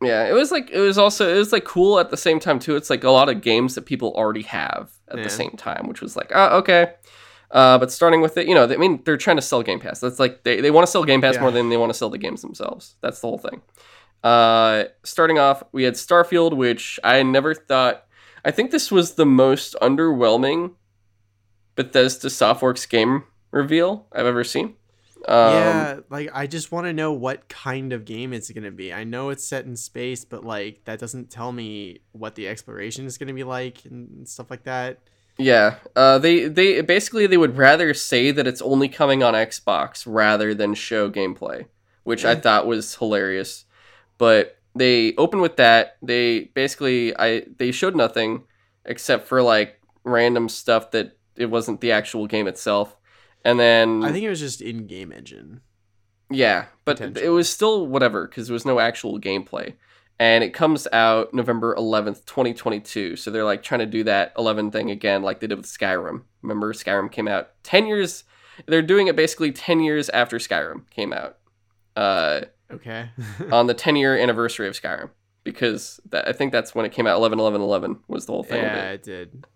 Yeah, it was like it was also it was like cool at the same time too. It's like a lot of games that people already have at Yeah. the same time, which was like, oh, okay. Uh, but starting with it, you know, I mean, they're trying to sell Game Pass. That's like they, they want to sell Game Pass Yeah. more than they want to sell the games themselves. That's the whole thing. Uh, starting off, we had Starfield, which I never thought. I think this was the most underwhelming Bethesda Softworks game reveal I've ever seen. Um, yeah, like I just want to know what kind of game it's gonna be. I know it's set in space, but like that doesn't tell me what the exploration is gonna be like and stuff like that. Yeah, uh, they they basically they would rather say that it's only coming on Xbox rather than show gameplay, which I thought was hilarious. But they open with that. They basically I they showed nothing except for like random stuff that it wasn't the actual game itself. And then I think it was just in-game engine. yeah, but it was still whatever because there was no actual gameplay. And it comes out November 11th, 2022. So they're like trying to do that 11 thing again, like they did with Skyrim. Remember, Skyrim came out 10 years. They're doing it basically 10 years after Skyrim came out. Uh, Okay. on the 10 year anniversary of Skyrim because that, I think that's when it came out 11 11 11 was the whole thing yeah, it. it did.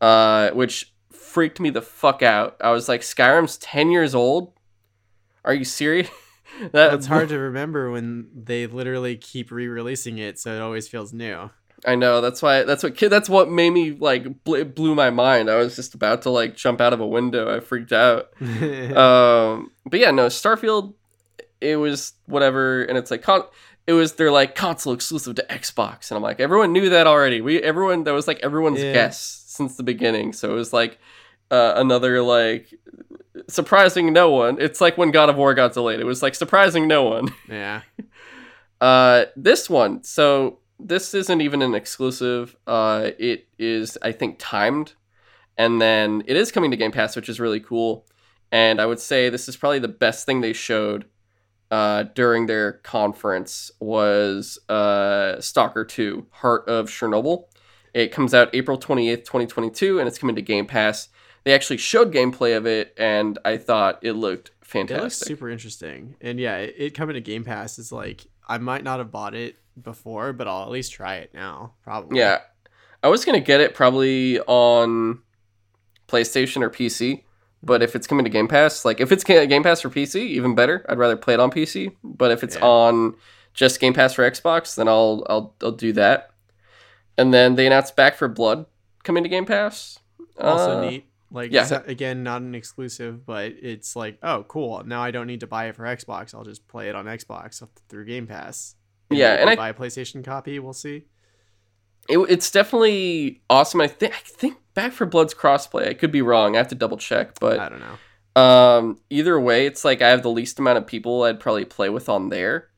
Uh, which freaked me the fuck out. I was like Skyrim's 10 years old? Are you serious? that It's hard to remember when they literally keep re-releasing it, so it always feels new. I know. That's why that's what kid that's what made me like bl- blew my mind. I was just about to like jump out of a window. I freaked out. um but yeah no starfield it was whatever and it's like con- it was they're like console exclusive to xbox and i'm like everyone knew that already we everyone that was like everyone's Yeah. guess since the beginning so it was like uh, another like surprising no one it's like when god of war got delayed it was like surprising no one yeah. uh, this one, so this isn't even an exclusive. Uh, it is, I think, timed, and then it is coming to Game Pass, which is really cool. And I would say this is probably the best thing they showed uh, during their conference was uh, Stalker Two: Heart of Chernobyl. It comes out April twenty eighth, twenty twenty two, and it's coming to Game Pass. They actually showed gameplay of it, and I thought it looked fantastic. It looks super interesting. And yeah, it, it coming to Game Pass is like I might not have bought it before, but I'll at least try it now. Probably. Yeah. I was going to get it probably on PlayStation or PC, but if it's coming to Game Pass, like if it's Ga- Game Pass for PC, even better. I'd rather play it on PC, but if it's Yeah. on just Game Pass for Xbox, then I'll I'll I'll do that. And then they announced Back 4 Blood coming to Game Pass. Also Uh, neat. Like yeah. not- again, not an exclusive, but it's like, oh, cool. Now I don't need to buy it for Xbox. I'll just play it on Xbox through Game Pass. Yeah, maybe and I- buy a PlayStation copy. We'll see. It, it's definitely awesome. I think I think Back 4 Blood's crossplay. I could be wrong. I have to double check, but I don't know. Um, either way, it's like I have the least amount of people I'd probably play with on there.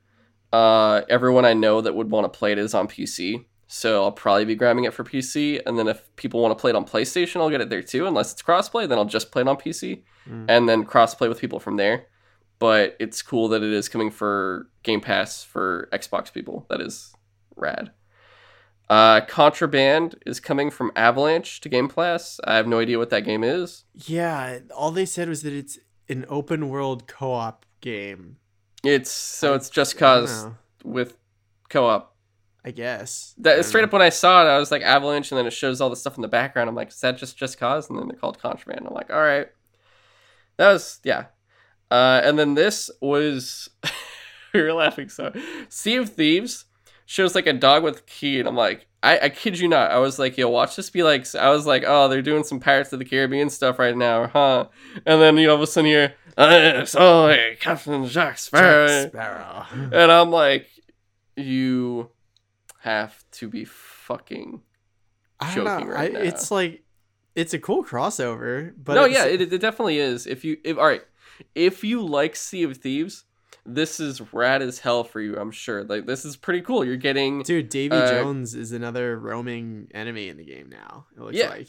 Uh, everyone I know that would want to play it is on PC, so I'll probably be grabbing it for PC. And then if people want to play it on PlayStation, I'll get it there too. Unless it's crossplay, then I'll just play it on PC Mm. and then crossplay with people from there. But it's cool that it is coming for Game Pass for Xbox people. That is rad. Uh, Contraband is coming from Avalanche to Game Pass. I have no idea what that game is. Yeah, all they said was that it's an open world co-op game. It's so I- it's Just Cause with co-op. I guess. That don't straight know. up when I saw it, I was like Avalanche, and then it shows all the stuff in the background. I'm like, is that just Just Cause? And then they're called Contraband. I'm like, all right, that was yeah. Uh, and then this was we were laughing so. Sea of Thieves shows like a dog with a key, and I'm like, I, I kid you not. I was like, yo, watch this be like. I was like, oh, they're doing some Pirates of the Caribbean stuff right now, huh? And then you all of a sudden hear, uh, so hey, Captain Jacques Sparrow. Jack Sparrow. And I'm like, you have to be fucking. I don't know. joking right I, now. it's like it's a cool crossover, but no, yeah, it, it definitely is. If you, if all right, if you like Sea of Thieves, this is rad as hell for you. I'm sure. Like this is pretty cool. You're getting. dude, Davy uh, Jones is another roaming enemy in the game now. It looks Yeah. like.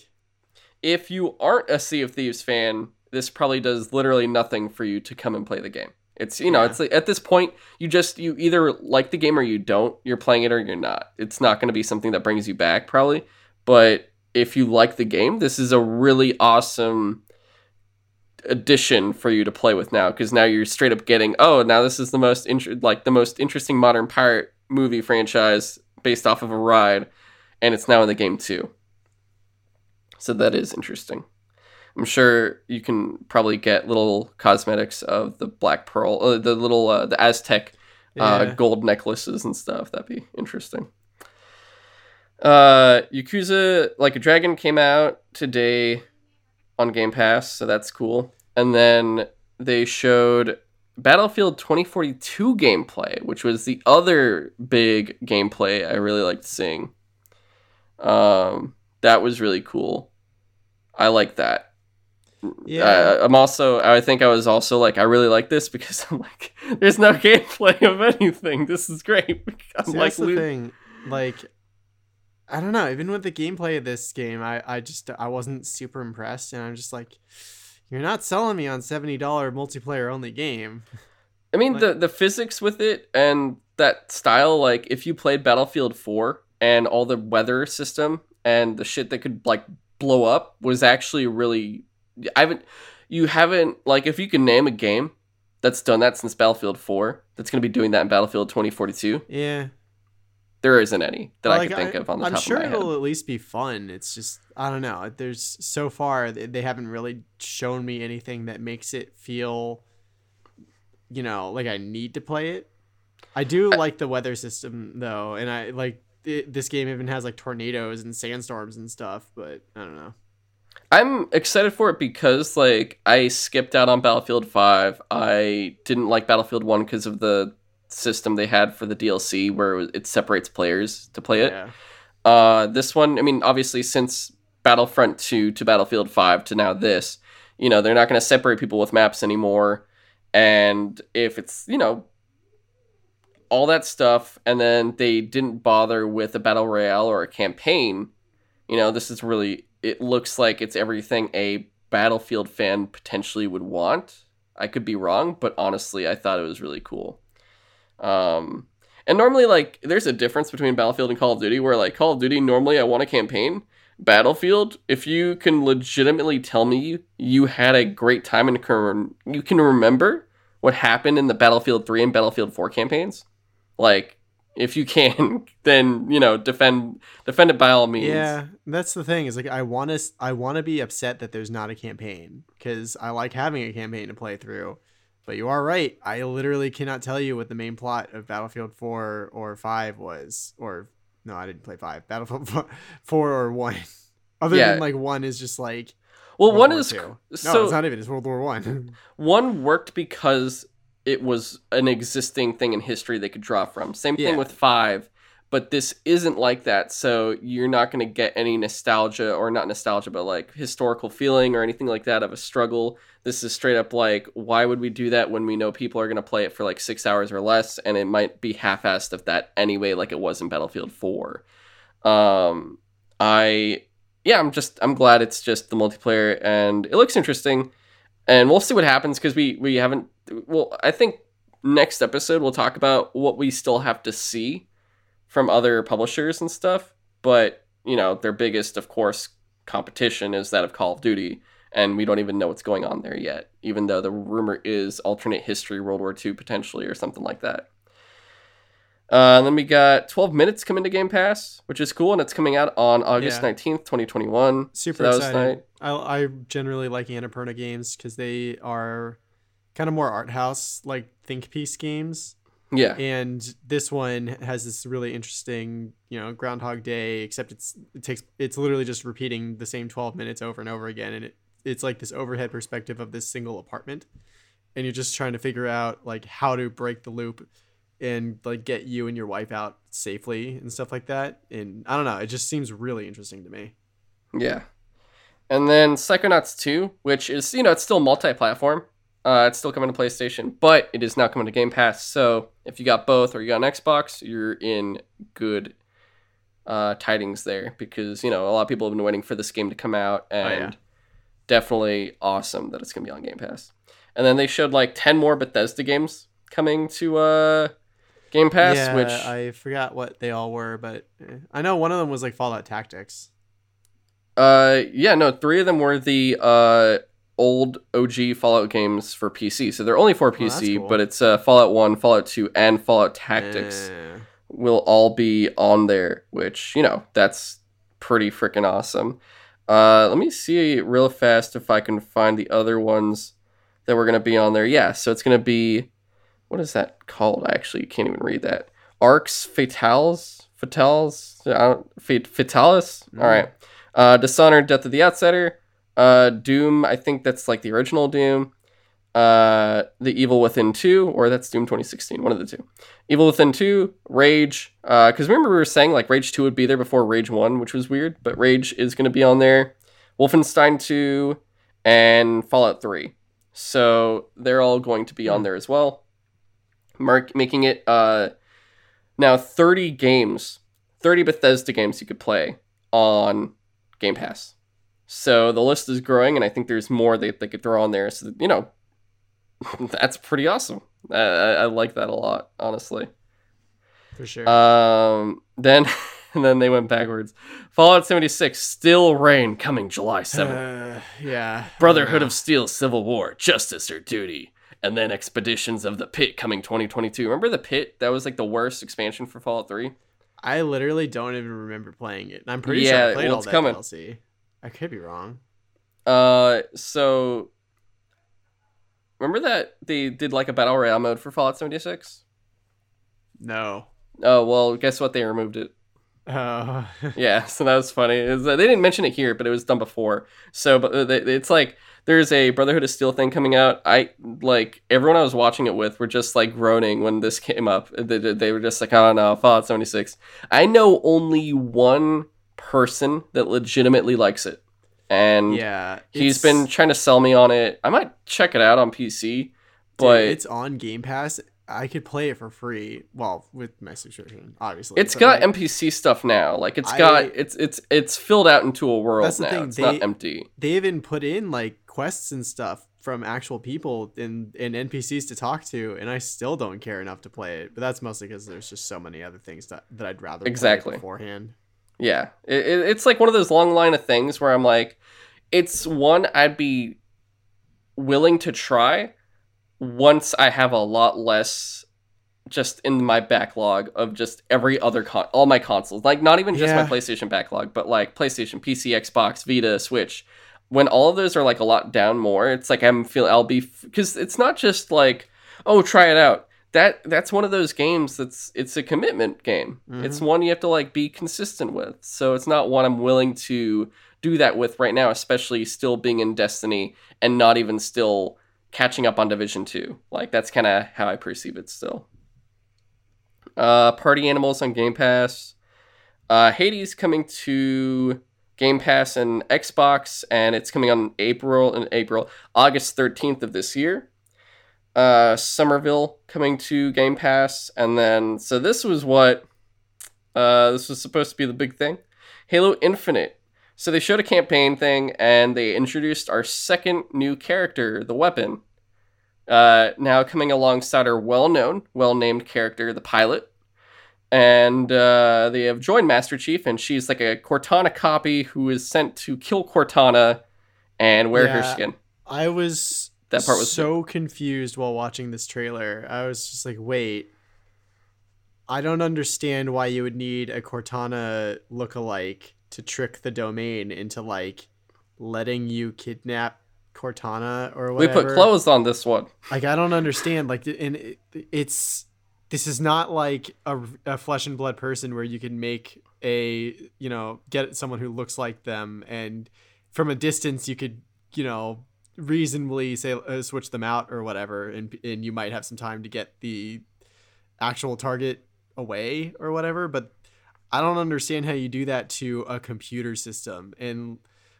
If you aren't a Sea of Thieves fan, this probably does literally nothing for you to come and play the game. It's you know, Yeah. it's like at this point you just you either like the game or you don't. You're playing it or you're not. It's not going to be something that brings you back probably. But if you like the game, this is a really awesome addition for you to play with now because now you're straight up getting oh now this is the most inter- like the most interesting modern pirate movie franchise based off of a ride and it's now in the game too so that is interesting i'm sure you can probably get little cosmetics of the black pearl uh, the little uh, the aztec uh, Yeah. gold necklaces and stuff. That'd be interesting. Uh, Yakuza Like a Dragon came out today on Game Pass, so that's cool. And then they showed Battlefield 2042 gameplay, which was the other big gameplay I really liked seeing. Um, that was really cool. I like that. Yeah. Uh, I'm also. I think I was also like, I really like this because I'm like, there's no gameplay of anything. This is great. I'm See, like, that's the lo- thing. Like, I don't know. Even with the gameplay of this game, I, I just I wasn't super impressed, and I'm just like, you're not selling me on seventy dollar multiplayer only game. I mean, like- the the physics with it and that style. Like, if you played Battlefield 4 and all the weather system and the shit that could like blow up was actually really. I haven't. You haven't like if you can name a game that's done that since Battlefield 4 that's going to be doing that in Battlefield 2042. Yeah, There isn't any that I can think of on the I'm top sure of my head. it'll at least be fun. It's just I don't know. There's so far they, haven't really shown me anything that makes it feel, you know, like I need to play it. I do like the weather system though, and I like it, this game even has like tornadoes and sandstorms and stuff. But I don't know. I'm excited for it because like I skipped out on Battlefield 5. I didn't like Battlefield 1 because of the system they had for the DLC where it, separates players to play it. Yeah. Uh this one, I mean obviously since Battlefront 2 to Battlefield 5 to now this, you know, they're not going to separate people with maps anymore and if it's, you know, all that stuff and then they didn't bother with a battle royale or a campaign you know this is really it looks like it's everything a battlefield fan potentially would want i could be wrong but honestly i thought it was really cool um and normally like there's a difference between battlefield and call of duty where like call of duty normally i want a campaign battlefield if you can legitimately tell me you had a great time and you can remember what happened in the battlefield 3 and battlefield 4 campaigns like if you can then you know defend defend it by all means Yeah, that's the thing. Is like I want to I want to be upset that there's not a campaign because I like having a campaign to play through. But you are right. I literally cannot tell you what the main plot of Battlefield 4 or 5 was or no, I didn't play 5. Battlefield 4, 4 or 1. Other Yeah. than like 1 is just like well World one War is. No, so it's not even. It's World War 1. one worked because it was an existing thing in history they could draw from same thing Yeah. with five but this isn't like that so you're not going to get any nostalgia or not nostalgia but like historical feeling or anything like that of a struggle. This is straight up like why would we do that when we know people are going to play it for like six hours or less and it might be half-assed of that anyway like it was in battlefield 4 um i yeah i'm just i'm glad it's just the multiplayer and it looks interesting and we'll see what happens because we we haven't well i think next episode we'll talk about what we still have to see from other publishers and stuff but you know their biggest of course competition is that of call of duty and we don't even know what's going on there yet even though the rumor is alternate history world war ii potentially or something like that uh, and then we got 12 minutes coming to Game Pass, which is cool, and it's coming out on August Yeah. 19th, 2021. Super So excited. I I generally like Annapurna games because they are kind of more art house like think piece games. Yeah. and this one has this really interesting you know groundhog day except it's it takes it's literally just repeating the same 12 minutes over and over again and it, it's like this overhead perspective of this single apartment and you're just trying to figure out like how to break the loop and like get you and your wife out safely and stuff like that and i don't know it just seems really interesting to me Yeah. And then Psychonauts 2, which is, you know, it's still multi platform. Uh, it's still coming to PlayStation, but it is now coming to Game Pass. So if you got both or you got an Xbox, you're in good uh, tidings there because, you know, a lot of people have been waiting for this game to come out and yeah. definitely awesome that it's going to be on Game Pass. And then they showed like 10 more Bethesda games coming to uh, Game Pass, yeah which i forgot what they all were but eh. i know one of them was like fallout tactics Uh, yeah, no, three of them were the uh old OG Fallout games for PC. So they're only for PC, cool. but it's uh, Fallout One, Fallout Two, and Fallout Tactics Eh. will all be on there. Which you know that's pretty freaking awesome. Uh, let me see real fast if I can find the other ones that were gonna be on there. Yeah, so it's gonna be what is that called? I actually can't even read that. Arx Fatales, Fatales, I don't, Fatalis. Mm. All right. Uh, Dishonored, Death of the Outsider, uh, Doom. I think that's like the original Doom. Uh, The Evil Within Two, or that's Doom 2016, one of the two. Evil Within Two, Rage. Uh, because remember we were saying like Rage Two would be there before Rage One, which was weird, but Rage is going to be on there. Wolfenstein Two, and Fallout 3. So they're all going to be on Hmm. there as well. Mark making it uh now 30 games, 30 Bethesda games you could play on Game Pass. So the list is growing, and I think there's more they, they could throw on there. So, you know, that's pretty awesome. I, I, I like that a lot, honestly. For sure. Um, then and then they went backwards. Fallout 76, Steel Reign, coming July 7th. Uh, yeah. Brotherhood Uh, of Steel, Civil War, Justice or Duty, and then Expeditions of the Pitt coming 2022. Remember the Pitt? That was like the worst expansion for Fallout 3. I literally don't even remember playing it. I'm pretty Yeah, sure I played well, all it's that coming. DLC. I could be wrong. Uh, so remember that they did like a battle royale mode for Fallout 76? No. Oh well, guess what? They removed it. Uh, Yeah, so that was funny. Is they didn't mention it here, but it was done before. So, but uh, they- it's like there's a Brotherhood of Steel thing coming out. I like everyone I was watching it with were just like groaning when this came up. They, they they were just like, "Oh no, Fallout 76." I know only one person that legitimately likes it, and yeah. he's been trying to sell me on it. I might check it out on PC, dude, but it's on Game Pass. I could play it for free. Well, with my subscription, obviously. It's got like, NPC stuff now. Like it's I- got it's it's it's filled out into a world That's the now. thing, It's they- not empty. they even put in like quests and stuff from actual people and, and NPCs to talk to, and I still don't care enough to play it. But that's mostly because there's just so many other things that, that I'd rather Exactly. beforehand. Yeah, it, it, it's like one of those long line of things where I'm like, it's one I'd be willing to try once I have a lot less just in my backlog of just every other con all my consoles. Like not even just my PlayStation backlog but like PlayStation PC Xbox Vita Switch. When all of those are like a lot down more it's like I'm feel I'll be because it's not just like oh try it out that that's one of those games that's it's a commitment game. It's one you have to like be consistent with. So it's not one I'm willing to do that with right now especially still being in Destiny and not even still catching up on Division 2 like that's kind of how I perceive it still. Uh, Party Animals on Game Pass. Uh, Hades coming to Game Pass and Xbox, and it's coming on April in April, August thirteenth of this year. Uh, Somerville coming to Game Pass, and then so this was what uh, this was supposed to be the big thing, Halo Infinite. So they showed a campaign thing, and they introduced our second new character, the weapon. Uh, now coming alongside our well-known, well-named character, the pilot, and uh, they have joined Master Chief, and she's like a Cortana copy who is sent to kill Cortana and wear her skin. I was That part was so confused while watching this trailer. I was just like, wait. I don't understand why you would need a Cortana look-alike to trick the domain into like letting you kidnap Cortana or whatever. We put clothes on this one. Like I don't understand. Like, and it, it's this is not like a, a flesh and blood person where you can make a you know get someone who looks like them, and from a distance you could you know reasonably say uh, switch them out or whatever, and and you might have some time to get the actual target away or whatever. But I don't understand how you do that to a computer system, and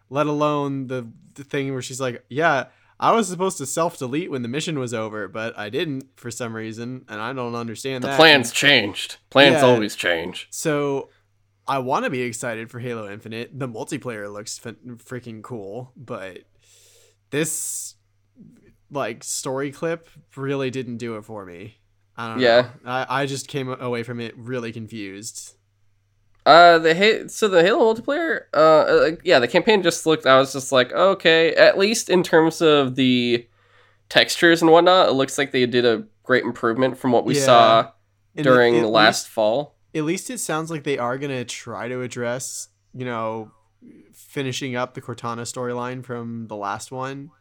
let alone the the thing where she's like, yeah. I was supposed to self delete when the mission was over, but I didn't for some reason, and I don't understand The that. plans changed. Plans Yeah. always change. So I want to be excited for Halo Infinite. The multiplayer looks f- freaking cool, but this like story clip really didn't do it for me. I don't Yeah. know. I, I just came away from it really confused. Uh, the ha- so the Halo multiplayer, uh, uh, yeah, the campaign just looked. I was just like, okay, at least in terms of the textures and whatnot, it looks like they did a great improvement from what we Yeah. saw And during last least- fall. at least it sounds like they are gonna try to address, you know, finishing up the Cortana storyline from the last one.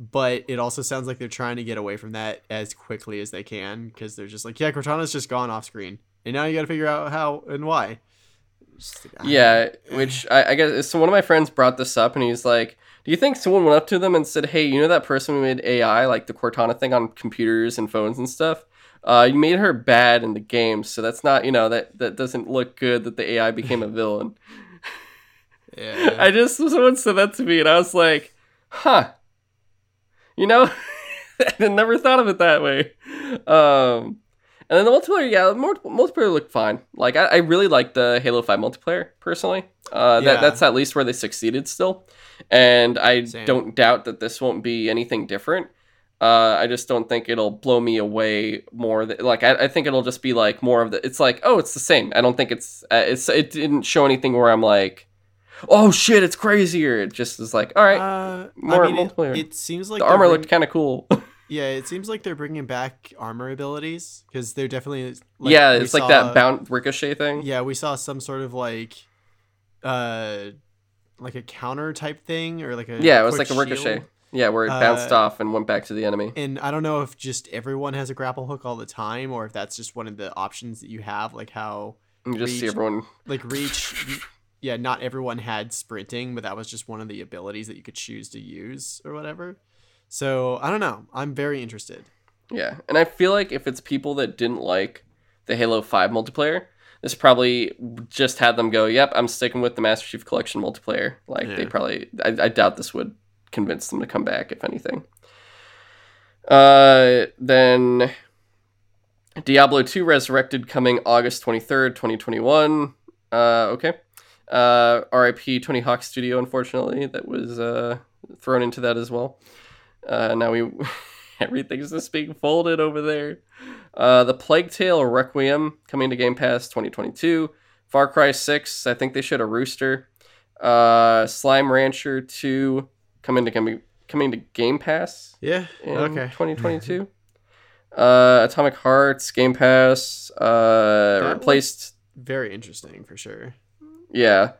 But it also sounds like they're trying to get away from that as quickly as they can because they're just like, yeah, Cortana's just gone off screen, and now you got to figure out how and why. Like, ah. Yeah, which I, I guess so. One of my friends brought this up, and he's like, "Do you think someone went up to them and said, "Hey, you know that person who made AI, like the Cortana thing on computers and phones and stuff? Uh, you made her bad in the game, so that's not, you know, that that doesn't look good that the AI became a villain." yeah. I just someone said that to me, and I was like, "Huh, You know, I never thought of it that way. Um, and then the multiplayer, yeah, the multiplayer looked fine. Like I, I really like the Halo Five multiplayer personally. Uh, Yeah. that that's at least where they succeeded still, and I Same. don't doubt that this won't be anything different. Uh, I just don't think it'll blow me away more. Th- like I, I think it'll just be like more of the. It's like oh, it's the same. I don't think it's uh, it's it didn't show anything where I'm like, oh shit, it's crazier. It just is like all right. Uh, more I mean, it, multiplayer. it seems like the armor looked kind of cool. Yeah, it seems like they're bringing back armor abilities because they're definitely. Like, yeah, it's like saw- that bound ricochet thing. Yeah, we saw some sort of like, uh, like a counter type thing or like a Yeah, it was like a ricochet. shield. Yeah, where it bounced Uh, off and went back to the enemy. And I don't know if just everyone has a grapple hook all the time, or if that's just one of the options that you have, like how You just see everyone. like reach. yeah, not everyone had sprinting, but that was just one of the abilities that you could choose to use or whatever. So I don't know. I'm very interested. Yeah, and I feel like if it's people that didn't like the Halo Five multiplayer, this probably just had them go, "Yep, I'm sticking with the Master Chief Collection multiplayer." Like they probably, I, I doubt this would convince them to come back, if anything. Uh, then Diablo 2 Resurrected coming August 23rd, 2021. Uh, okay. Uh, RIP Tony Hawk Studio, unfortunately, that was uh, thrown into that as well. Uh, now we everything's just being folded over there. Uh, the Plague Tale Requiem coming to Game Pass 2022. Far Cry 6, I think they showed a rooster. Uh, Slime Rancher 2 coming to coming coming to Game Pass Yeah. okay. 2022. uh, Atomic Hearts Game Pass uh, That replaced Very interesting for sure. Yeah.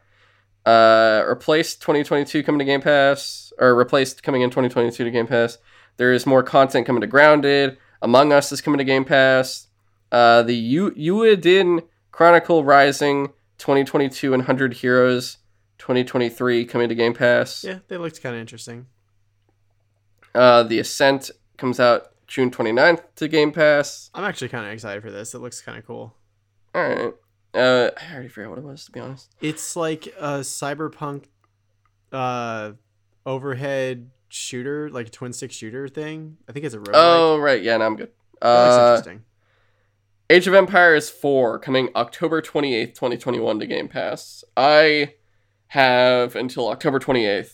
Uh, replaced 2022 coming to Game Pass, or replaced coming in 2022 to Game Pass. There is more content coming to Grounded. Among Us is coming to Game Pass. Uh, the U- Eiyuden Chronicle Rising 2022 and 100 Heroes 2023 coming to Game Pass. Yeah, they looked kind of interesting. Uh, the Ascent comes out June 29th to Game Pass. I'm actually kind of excited for this. It looks kind of cool. All right. Uh, I already forgot what it was to be honest. It's like a cyberpunk uh overhead shooter, like a twin stick shooter thing. I think it's a roguelike. Oh right, yeah, no, I'm good. Uh, interesting. Age of Empires 4 coming October 28th, 2021 to Game Pass. I have until October 28th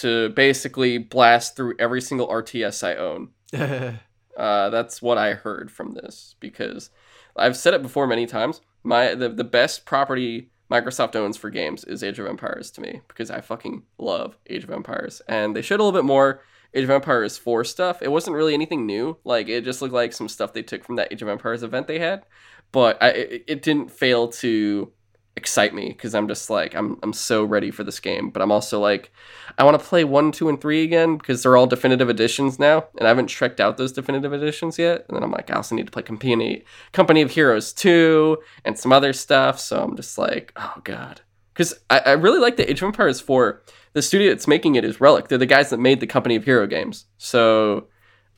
to basically blast through every single RTS I own. Uh, that's what I heard from this because I've said it before many times. My the, the best property Microsoft owns for games is Age of Empires to me because I fucking love Age of Empires and they showed a little bit more Age of Empires 4 stuff. It wasn't really anything new. Like it just looked like some stuff they took from that Age of Empires event they had, but I, it, it didn't fail to excite me because I'm just like I'm I'm so ready for this game. But I'm also like I want to play one, two, and three again because they're all definitive editions now, and I haven't checked out those definitive editions yet. And then I'm like, I also need to play Company Company of Heroes two and some other stuff. So I'm just like, oh god, because I, I really like the Age of Empires four. The studio that's making it is Relic. They're the guys that made the Company of Hero games. So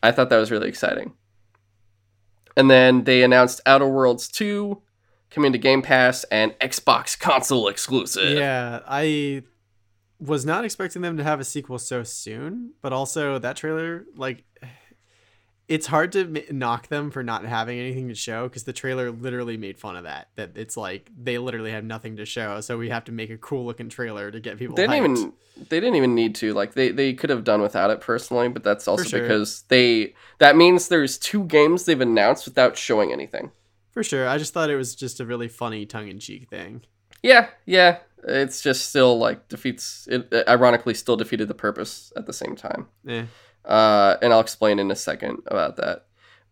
I thought that was really exciting. And then they announced Outer Worlds two coming to Game Pass and Xbox console exclusive. yeah, I was not expecting them to have a sequel so soon, but also that trailer, like, it's hard to m- knock them for not having anything to show because the trailer literally made fun of that. That it's like they literally have nothing to show, so we have to make a cool looking trailer to get people. they didn't hyped. even they didn't even need to like they they could have done without it personally but that's also sure. because they that means there's two games they've announced without showing anything For sure. I just thought it was just a really funny tongue in cheek thing. yeah yeah it's just still like defeats it ironically still defeated the purpose at the same time Eh. uh and i'll explain in a second about that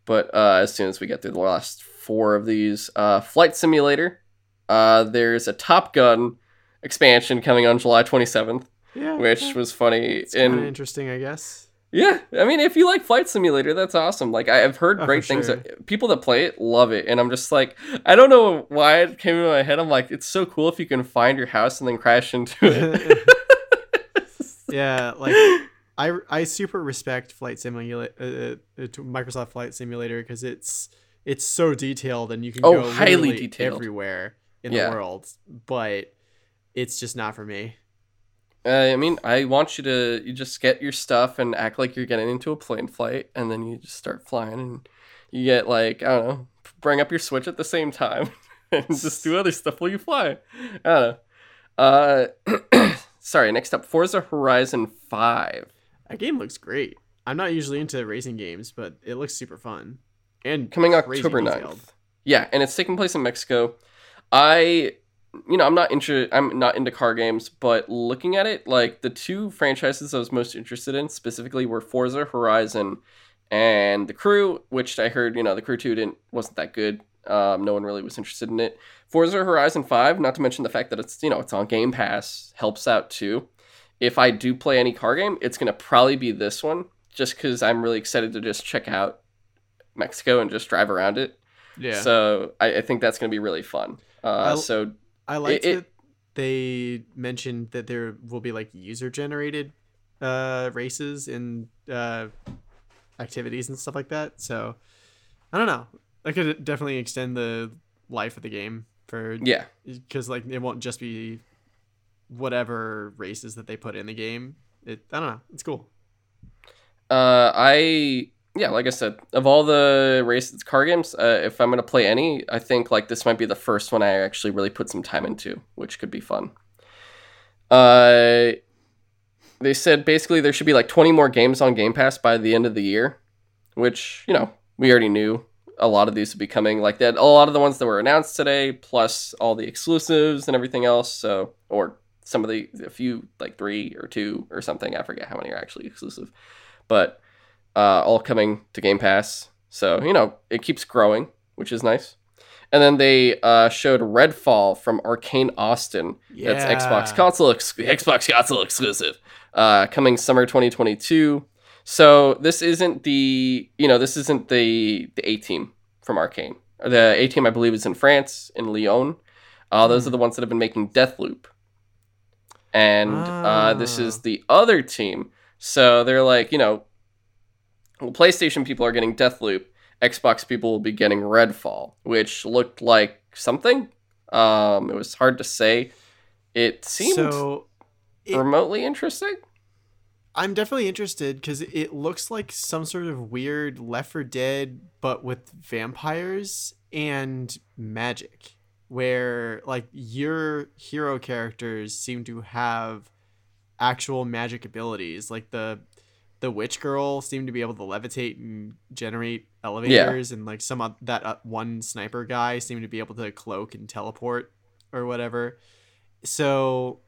but uh as soon as we get through the last four of these uh flight simulator uh there's a top gun expansion coming on july 27th Yeah. which yeah. was funny it's kind of and interesting, I guess. Yeah, I mean, if you like Flight Simulator, that's awesome. Like, I've heard Oh, great things. sure. that- People that play it love it, and I'm just like, I don't know why it came into my head. I'm like, it's so cool if you can find your house and then crash into it. yeah, like I, I super respect Flight Simulator, uh, uh, Microsoft Flight Simulator because it's it's so detailed and you can Oh, go highly detailed. everywhere in Yeah. the world, but it's just not for me. Uh, I mean, I want you to you just get your stuff and act like you're getting into a plane flight, and then you just start flying, and you get like I don't know, bring up your Switch at the same time, and just do other stuff while you fly. I don't know. Uh, sorry. Next up, Forza Horizon Five. That game looks great. I'm not usually into racing games, but it looks super fun. And coming October 9th. Yeah, and it's taking place in Mexico. I you know, I'm not interested I'm not into car games, but looking at it, like the two franchises I was most interested in specifically were Forza Horizon and The Crew, which I heard, you know, The Crew 2 didn't wasn't that good. Um, no one really was interested in it. Forza Horizon 5, not to mention the fact that it's, you know, it's on Game Pass, helps out too. If I do play any car game, it's going to probably be this one just cuz I'm really excited to just check out Mexico and just drive around it. Yeah. So I, I think that's going to be really fun. Uh, so I liked it- that they mentioned that there will be like user generated uh races and uh activities and stuff like that. So I don't know. I could definitely extend the life of the game for yeah, because like it won't just be whatever races that they put in the game. It I don't know. It's cool. uh, I yeah, like I said, of all the races car games, uh, if I'm going to play any, I think like this might be the first one I actually really put some time into, which could be fun. Uh, they said basically there should be like 20 more games on Game Pass by the end of the year, which you know we already knew a lot of these would be coming. Like that, a lot of the ones that were announced today, plus all the exclusives and everything else. So, or some of the a few like three or two or something. I forget how many are actually exclusive, but uh, all coming to Game Pass. So you know it keeps growing, which is nice. And then they uh, showed Redfall from Arcane Austin. Yeah. That's Xbox console ex- Xbox console exclusive, uh, coming summer 2022. So this isn't the you know this isn't the the A team from Arcane. The A team I believe is in France in Lyon. Uh, those are the ones that have been making Deathloop, and uh, this is Ah. the other team. So they're like you know, well, PlayStation people are getting Deathloop. Xbox people will be getting Redfall, which looked like something. Um, it was hard to say. It seemed so it- remotely interesting. I'm definitely interested because it looks like some sort of weird Left 4 Dead, but with vampires and magic, where like your hero characters seem to have actual magic abilities. Like the the witch girl seemed to be able to levitate and generate elevators, and like some oth- that uh, one sniper guy seemed to be able to cloak and teleport or whatever. So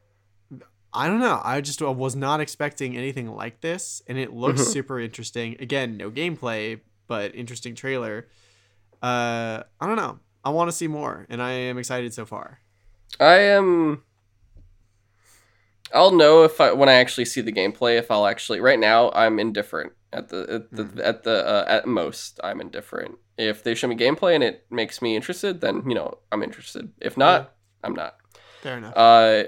I don't know. I just was not expecting anything like this, and it looks Mhm. super interesting. Again, no gameplay, but interesting trailer. Uh, I don't know. I want to see more, and I am excited so far. I am. I'll know if I when I actually see the gameplay. If I'll actually right now I'm indifferent at the at the Mhm. at the uh, at most I'm indifferent. If they show me gameplay and it makes me interested, then you know I'm interested. If not, I'm not. Fair enough. Uh,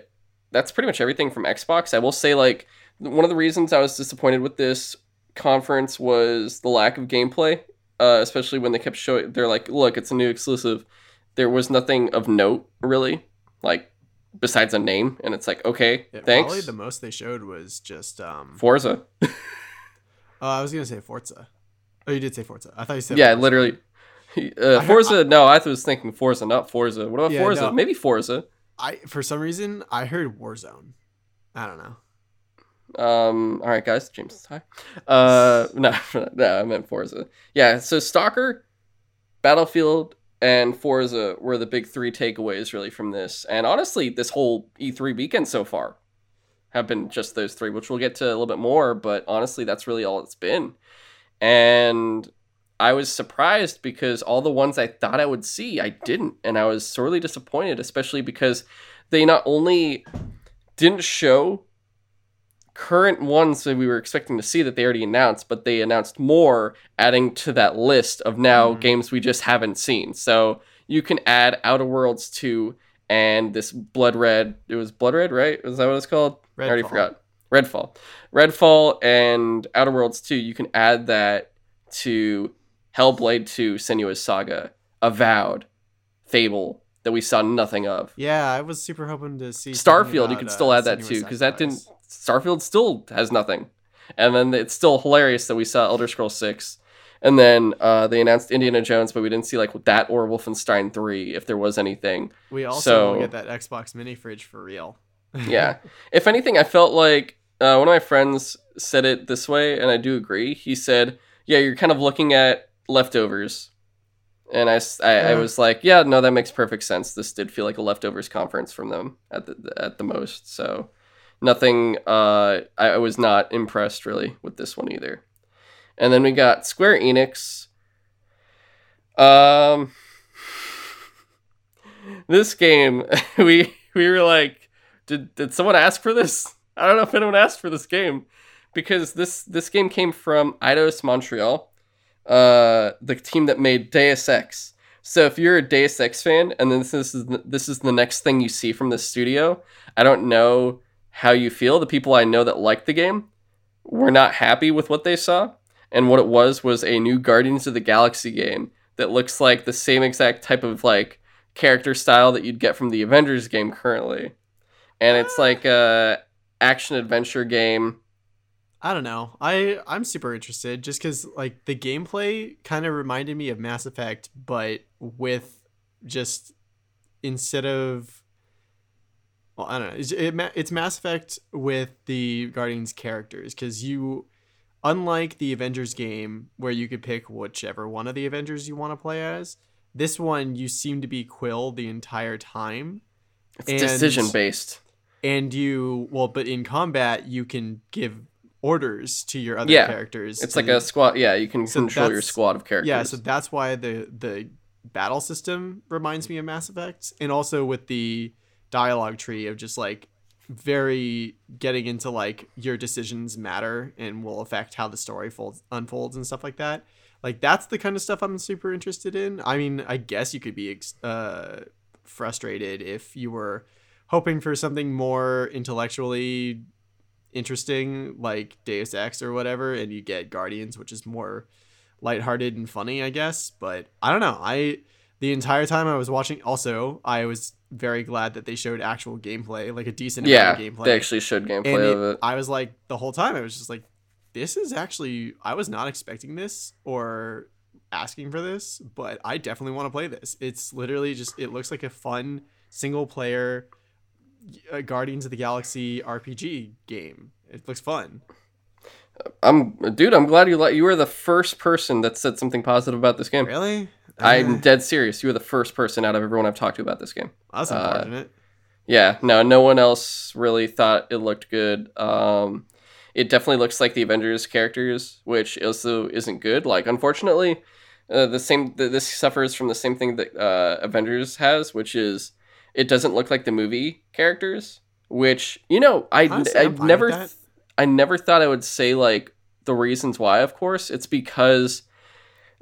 that's pretty much everything from Xbox. I will say, like, one of the reasons I was disappointed with this conference was the lack of gameplay, uh, especially when they kept showing. They're like, "Look, it's a new exclusive." There was nothing of note, really, like besides a name, and it's like, okay, Yeah, thanks. Probably the most they showed was just um. Forza, oh, I was gonna say Forza. Oh, you did say Forza. I thought you said. yeah, Forza. literally. Uh, Forza, no, I was thinking Forza, not Forza. What about Yeah, Forza? no. Maybe Forza. I for some reason I heard Warzone. I don't know. Um. All right, guys. James is high. Uh. No. No. I meant Forza. Yeah. So Stalker, Battlefield, and Forza were the big three takeaways really from this. And honestly, this whole E3 weekend so far have been just those three, which we'll get to a little bit more. But honestly, that's really all it's been. And I was surprised because all the ones I thought I would see, I didn't, and I was sorely disappointed, especially because they not only didn't show current ones that we were expecting to see that they already announced, but they announced more, adding to that list of now Mhm. games we just haven't seen. So you can add Outer Worlds 2 and this Blood Red. It was Blood Red, right? Is that what it's called? I already Redfall. forgot. Redfall. Redfall and Outer Worlds 2, you can add that to Hellblade 2, Senua's Saga, Avowed, Fable, that we saw nothing of. Yeah, I was super hoping to see Starfield, you about, could uh, still add that Senua's too, because that didn't. Starfield still has nothing, and then it's still hilarious that we saw Elder Scrolls Six, and then uh, they announced Indiana Jones, but we didn't see like that or Wolfenstein Three if there was anything. We also So- will get that Xbox mini fridge for real. Yeah, if anything, I felt like uh, one of my friends said it this way, and I do agree. He said, "Yeah, you're kind of looking at leftovers." And I Yeah. was like, yeah, no, that makes perfect sense. This did feel like a leftovers conference from them at the at the most. So nothing. Uh, I, I was not impressed really with this one either. And then we got Square Enix. Um, this game, we we were like, did did someone ask for this? I don't know if anyone asked for this game because this this game came from Eidos Montreal, uh, the team that made Deus Ex. So if you're a Deus Ex fan, and then this is this is the next thing you see from this studio, I don't know how you feel. The people I know that liked the game were not happy with what they saw, and what it was was a new Guardians of the Galaxy game that looks like the same exact type of like character style that you'd get from the Avengers game currently, and it's ah. like a action adventure game. I don't know. I I'm super interested just because like the gameplay kind of reminded me of Mass Effect, but with just instead of well, I don't know. It's, it, it's Mass Effect with the Guardians characters because you, unlike the Avengers game where you could pick whichever one of the Avengers you want to play as, this one you seem to be Quill the entire time It's And- decision based. and you well but in combat you can give orders to your other Yeah, characters It's and- like a squad. Yeah, you can So control your squad of characters. yeah so that's why the the battle system reminds me of mass effect and also with the dialogue tree of just like very getting into like your decisions matter and will affect how the story folds, unfolds and stuff like that like that's the kind of stuff i'm super interested in i mean i guess you could be uh frustrated if you were hoping for something more intellectually interesting like deus ex or whatever and you get guardians which is more lighthearted and funny, I guess. But I don't know. I the entire time I was watching, also I was very glad that they showed actual gameplay, like a decent yeah, amount of gameplay. they actually showed gameplay and of it, it. I was like the whole time I was just like, this is actually I was not expecting this or asking for this, but I definitely want to play this. It's literally just it looks like a fun single player uh, Guardians of the Galaxy RPG game. It looks fun. I'm, dude. I'm glad you let. You were the first person that said something positive about this game. Really? I'm Uh, dead serious. You were the first person out of everyone I've talked to about this game. that's uh. Yeah, no, no one else really thought it looked good. Um, it definitely looks like the Avengers characters, which also isn't good. Like, unfortunately, uh, the same th- this suffers from the same thing that uh, Avengers has, which is it doesn't look like the movie characters. Which you know, I Honestly, I I'm never th- I never thought I would say like the reasons why. Of course, it's because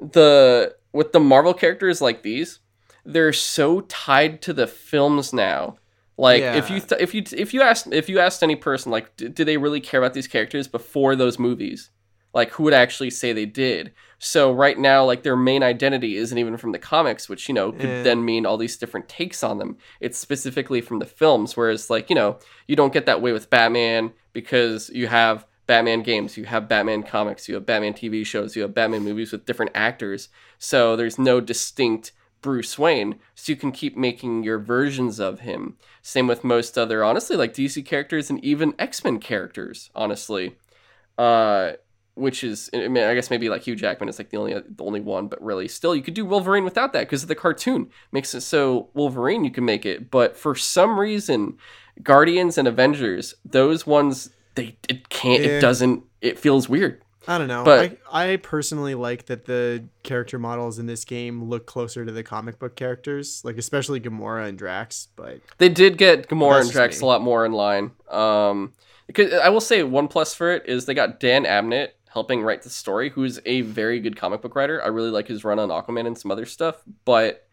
the with the Marvel characters like these, they're so tied to the films now. Like if you th- if you if you asked if you asked any person like d- do they really care about these characters before those movies? Like who would actually say they did? So right now like their main identity isn't even from the comics, which you know could Yeah. then mean all these different takes on them. It's specifically from the films whereas like, you know, you don't get that way with Batman because you have Batman games, you have Batman comics, you have Batman TV shows, you have Batman movies with different actors. So there's no distinct Bruce Wayne, so you can keep making your versions of him. Same with most other, honestly, like DC characters and even X Men characters, honestly. Uh, which is, I mean, I guess maybe like Hugh Jackman is like the only the only one, but really, still, you could do Wolverine without that because the cartoon makes it so Wolverine you can make it. But for some reason, Guardians and Avengers, those ones, they it can't, Yeah. it doesn't, it feels weird. I don't know. But- I, I personally like that the character models in this game look closer to the comic book characters, like especially Gamora and Drax. But They did get Gamora and Drax me. a lot more in line. Um, because I will say one plus for it is they got Dan Abnett helping write the story, who's a very good comic book writer. I really like his run on Aquaman and some other stuff. But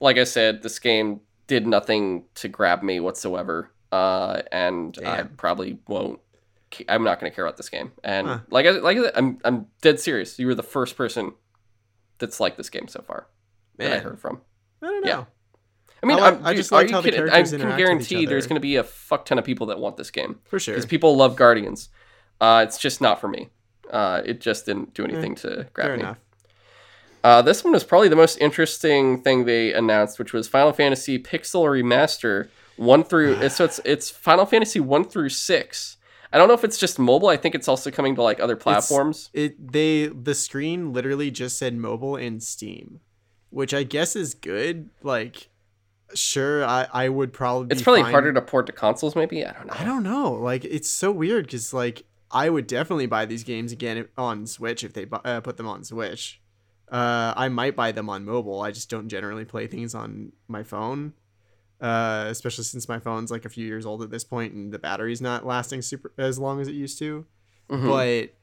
like I said, this game did nothing to grab me whatsoever. Uh, and I probably won't. I'm not going to care about this game. And Huh. like I like I'm I'm dead serious. You were the first person that's liked this game so far that I heard from. I don't know. Yeah. I mean, I like- I'm- I just are liked you the kidding? I can interact with each guarantee there's going to be a fuck ton of people that want this game for sure. because people love Guardians. Uh, it's just not for me. Uh, it just didn't do anything to grab Fair me. enough. Uh, this one was probably the most interesting thing they announced, which was Final Fantasy Pixel Remaster one through. so it's it's Final Fantasy one through six. I don't know if it's just mobile. I think it's also coming to like other platforms. It they the screen literally just said mobile and Steam, which I guess is good. Like, sure, I I would probably. it's probably fine- harder to port to consoles. Maybe I don't know. I don't know. Like, it's so weird because like I would definitely buy these games again on Switch if they uh, put them on Switch. Uh, I might buy them on mobile. I just don't generally play things on my phone. Uh, especially since my phone's like a few years old at this point and the battery's not lasting super as long as it used to. Mhm. But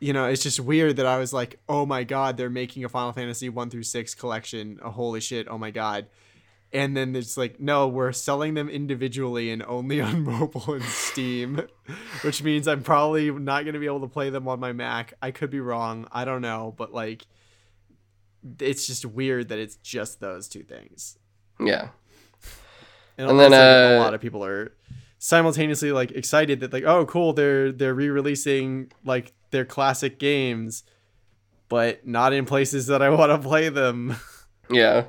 you know, it's just weird that I was like, "Oh my god, they're making a Final Fantasy 1 through 6 collection. Oh holy shit. Oh my god." And then it's like, "No, we're selling them individually and only on mobile and Steam." Which means I'm probably not going to be able to play them on my Mac. I could be wrong. I don't know, but like it's just weird that it's just those two things. yeah. And, And then, a uh, lot of people are simultaneously like excited that like, oh cool, they're they're re-releasing like their classic games, but not in places that I want to play them. Yeah.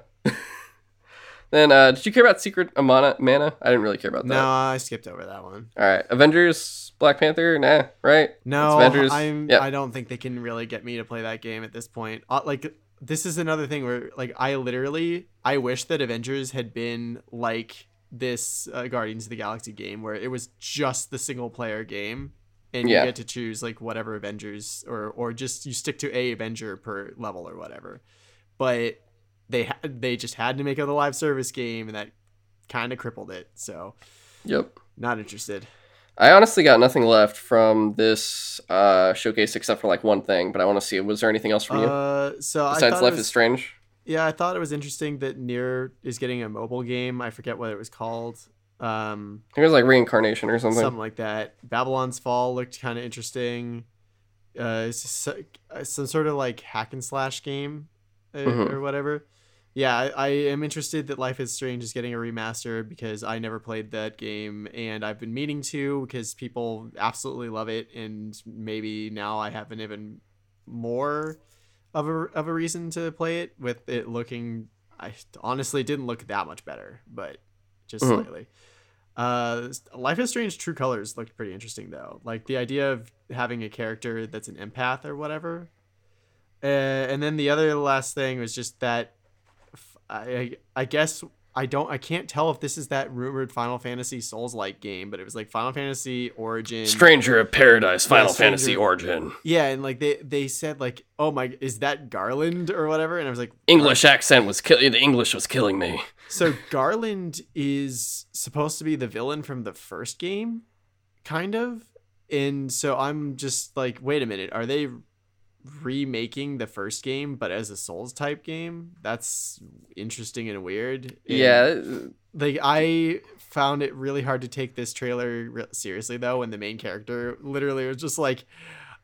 then uh, did you care about Secret Amana Mana? Mana? I didn't really care about that. no, I skipped over that one. All right, Avengers, Black Panther, nah, right? No, It's Avengers. I'm. Yep. I don't think they can really get me to play that game at this point. Uh, like, this is another thing where, like, I literally, I wish that Avengers had been like this uh, Guardians of the Galaxy game, where it was just the single player game, and Yeah. you get to choose like whatever Avengers, or or just you stick to a Avenger per level or whatever. But they had they just had to make it a live service game, and that kind of crippled it. So Yep. not interested. I honestly got nothing left from this uh, showcase except for like one thing, but I want to see. Was there anything else from you Uh, so besides Life was- is Strange? Yeah, I thought it was interesting that Nier is getting a mobile game. I forget what it was called. Um, it was like reincarnation or something. something like that. Babylon's Fall looked kind of interesting. Uh, uh, some sort of like hack and slash game uh, Mhm. or whatever. Yeah, I, I am interested that Life is Strange is getting a remaster because I never played that game and I've been meaning to because people absolutely love it and maybe now I have an even more of a of a reason to play it with it looking I honestly didn't look that much better, but just Mhm. slightly. Uh, Life is Strange True Colors looked pretty interesting though. Like the idea of having a character that's an empath or whatever. Uh, and then the other last thing was just that f- I I guess I don't I can't tell if this is that rumored Final Fantasy Souls like game, but it was like Final Fantasy Origin. Stranger of Paradise, Final Stranger- Fantasy Origin. Yeah, and like they they said like, "Oh my, is that Garland or whatever?" And I was like, English accent was killing the English was killing me. So Garland is supposed to be the villain from the first game, kind of. And so I'm just like, wait a minute, are they remaking the first game but as a Souls type game? That's interesting and weird. And, Yeah, Like I found it really hard to take this trailer re- seriously though when the main character literally was just like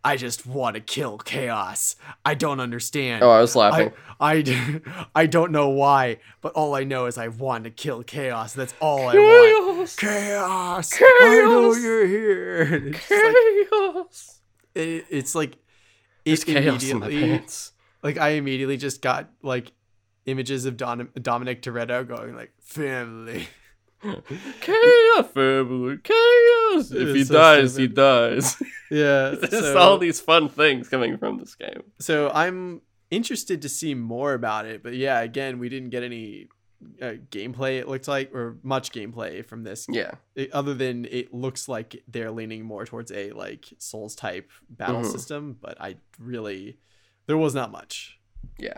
I just want to kill chaos. I don't understand. oh, I was laughing. I, I, I don't know why, but all I know is I want to kill chaos. That's all I want. Chaos, Chaos! I know Chaos! you're here. It's like, chaos. it, it's like There's chaos in my pants. Like I immediately just got like images of Don, Dominic Toretto going like family. Chaos, family, chaos. If he so dies, he dies. Yeah. There's so, all these fun things coming from this game. so I'm interested to see more about it, but yeah, again, we didn't get any uh, gameplay. It looks like, or much gameplay from this Yeah, it, other than it looks like they're leaning more towards a like souls type battle Mhm. system but i really there was not much yeah.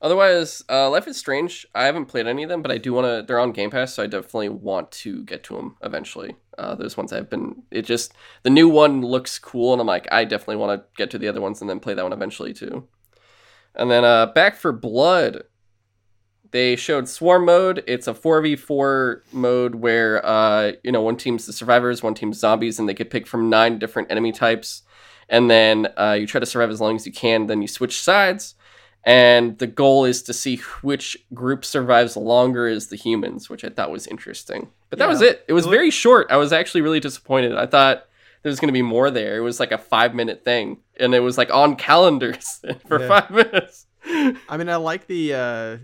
Otherwise, uh, Life is Strange. I haven't played any of them, but I do want to. They're on Game Pass, so I definitely want to get to them eventually. Uh, those ones I've been. It just the new one looks cool, and I'm like, I definitely want to get to the other ones and then play that one eventually too. And then uh, Back 4 Blood. They showed Swarm mode. It's a 4v4 mode where uh, you know one team's the survivors, one team's zombies, and they could pick from nine different enemy types. And then uh, you try to survive as long as you can. Then you switch sides, and the goal is to see which group survives longer as the humans, which I thought was interesting. But that Yeah. was it. It was very short. I was actually really disappointed. I thought there was going to be more there. It was like a five minute thing, and it was like on calendars for Yeah. five minutes. I mean, I like the uh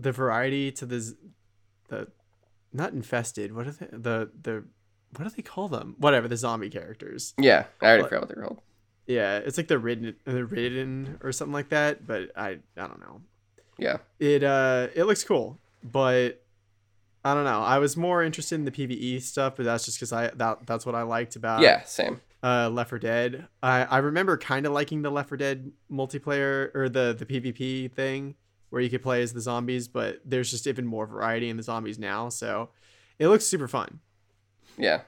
the variety to the the not infested. What are they? The the what do they call them? Whatever the zombie characters. yeah, I already But- forgot what they're called. Yeah, it's like the ridden the ridden or something like that. But I I don't know. Yeah, It uh it looks cool, but I don't know. I was more interested in the PVE stuff, but that's just because I that that's what I liked about yeah, same. uh Left 4 Dead. I I remember kind of liking the Left 4 Dead multiplayer or the the PvP thing where you could play as the zombies, but there's just even more variety in the zombies now, so it looks super fun. Yeah.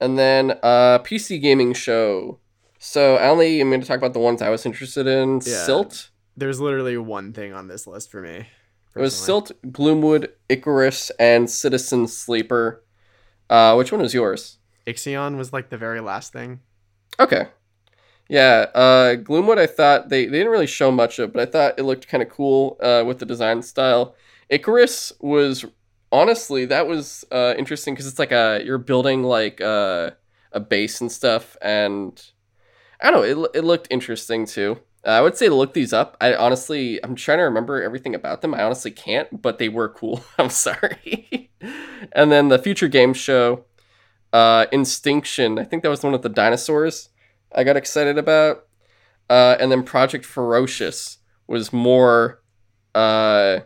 And then uh PC gaming show. So I only am going to talk about the ones I was interested in. Yeah. Silt. There's literally one thing on this list for me. It was. Silt, Gloomwood, Icarus, and Citizen Sleeper. Uh, which one was yours? Ixion was like the very last thing. Okay. Yeah, uh, Gloomwood, I thought they, they didn't really show much of, but I thought it looked kind of cool uh, with the design style. Icarus was honestly that was uh, interesting because it's like a you're building like uh, a base and stuff, and I don't know, it, it looked interesting too. Uh, I would say to look these up. I honestly, I'm trying to remember everything about them. I honestly can't, but they were cool. I'm sorry. and then the future game show, uh, Instinction. I think that was the one with the dinosaurs. I got excited about. Uh, and then Project Ferocious was more uh,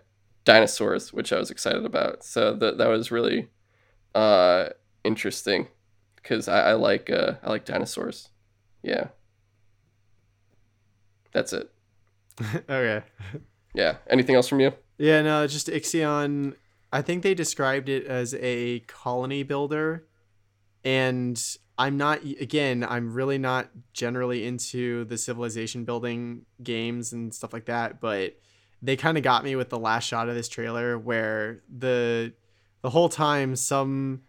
dinosaurs, which I was excited about. So that that was really uh, interesting because I, I like uh, I like dinosaurs. Yeah, that's it. okay. Yeah. Anything else from you? Yeah, no, just Ixion. I think they described it as a colony builder. And I'm not, again, I'm really not generally into the civilization building games and stuff like that, but they kind of got me with the last shot of this trailer where the the whole time some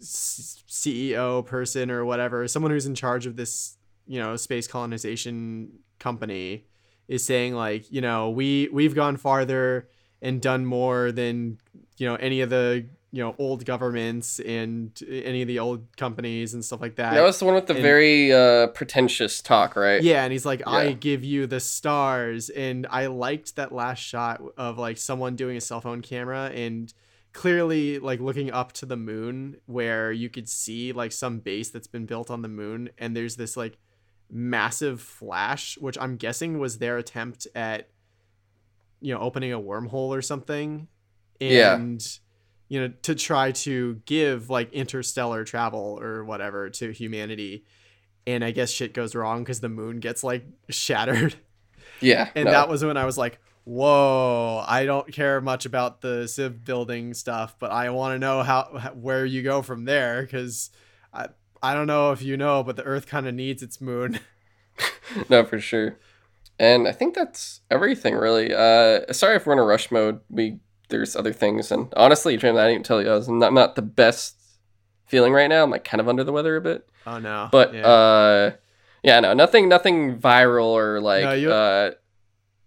CEO person or whatever, someone who's in charge of this, you know, space colonization company is saying like, you know, we we've gone farther and done more than, you know, any of the, you know, old governments and any of the old companies and stuff like that. That was the one with the and- very uh, pretentious talk, right? Yeah, and he's like, I give you the stars. And I liked that last shot of like someone doing a cell phone camera and clearly like looking up to the moon where you could see like some base that's been built on the moon. And there's this like massive flash, which I'm guessing was their attempt at, you know, opening a wormhole or something. Yeah. And, you know, to try to give like interstellar travel or whatever to humanity and I guess shit goes wrong because the moon gets like shattered. Yeah. And no. that was when I was like, "Whoa! I don't care much about the civ building stuff, but I want to know how where you go from there because I I don't know if you know, but the Earth kind of needs its moon." no, for sure. And I think that's everything, really. Uh, sorry if we're in a rush mode. We there's other things, and honestly, Jim, I didn't tell you, I was not not the best feeling right now. I'm like kind of under the weather a bit, oh no! but yeah. uh, yeah, no, nothing, nothing viral or like No, you- uh,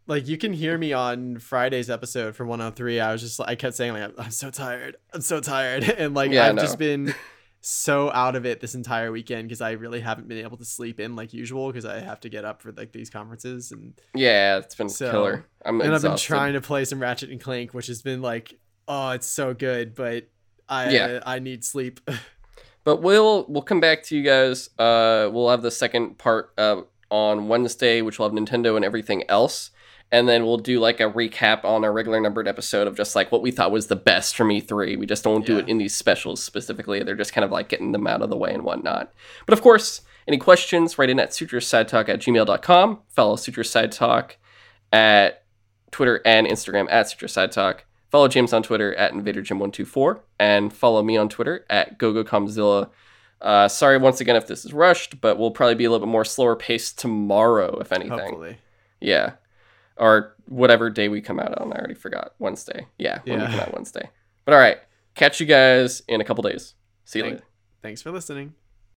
like you can hear me on Friday's episode for 103. I was just I kept saying like I'm, I'm so tired. I'm so tired. And like Yeah, I've know. just been so out of it this entire weekend because I really haven't been able to sleep in like usual because I have to get up for like these conferences and yeah, it's been So- killer. I'm and I've been trying to play some Ratchet and Clank, which has been like, oh, it's so good, but I Yeah. I need sleep. But we'll we'll come back to you guys. Uh, we'll have the second part uh, on Wednesday, which will have Nintendo and everything else, and then we'll do like a recap on our regular numbered episode of just like what we thought was the best from E3. We just don't do it in these specials specifically. They're just kind of like getting them out of the way and whatnot. But of course, any questions, write in at sutrosidetalk at gmail.com. Follow Sutro Sidetalk at Twitter and Instagram at Sutro Sidetalk. Follow James on Twitter at InvaderJim124 and follow me on Twitter at GoGoKamzilla. Uh, sorry once again if this is rushed, but we'll probably be a little bit more slower paced tomorrow, if anything. Hopefully, Yeah. Or whatever day we come out on. I already forgot. Wednesday. Yeah, when we Yeah. come out Wednesday. But all right. Catch you guys in a couple days. See you Thank- later. thanks for listening.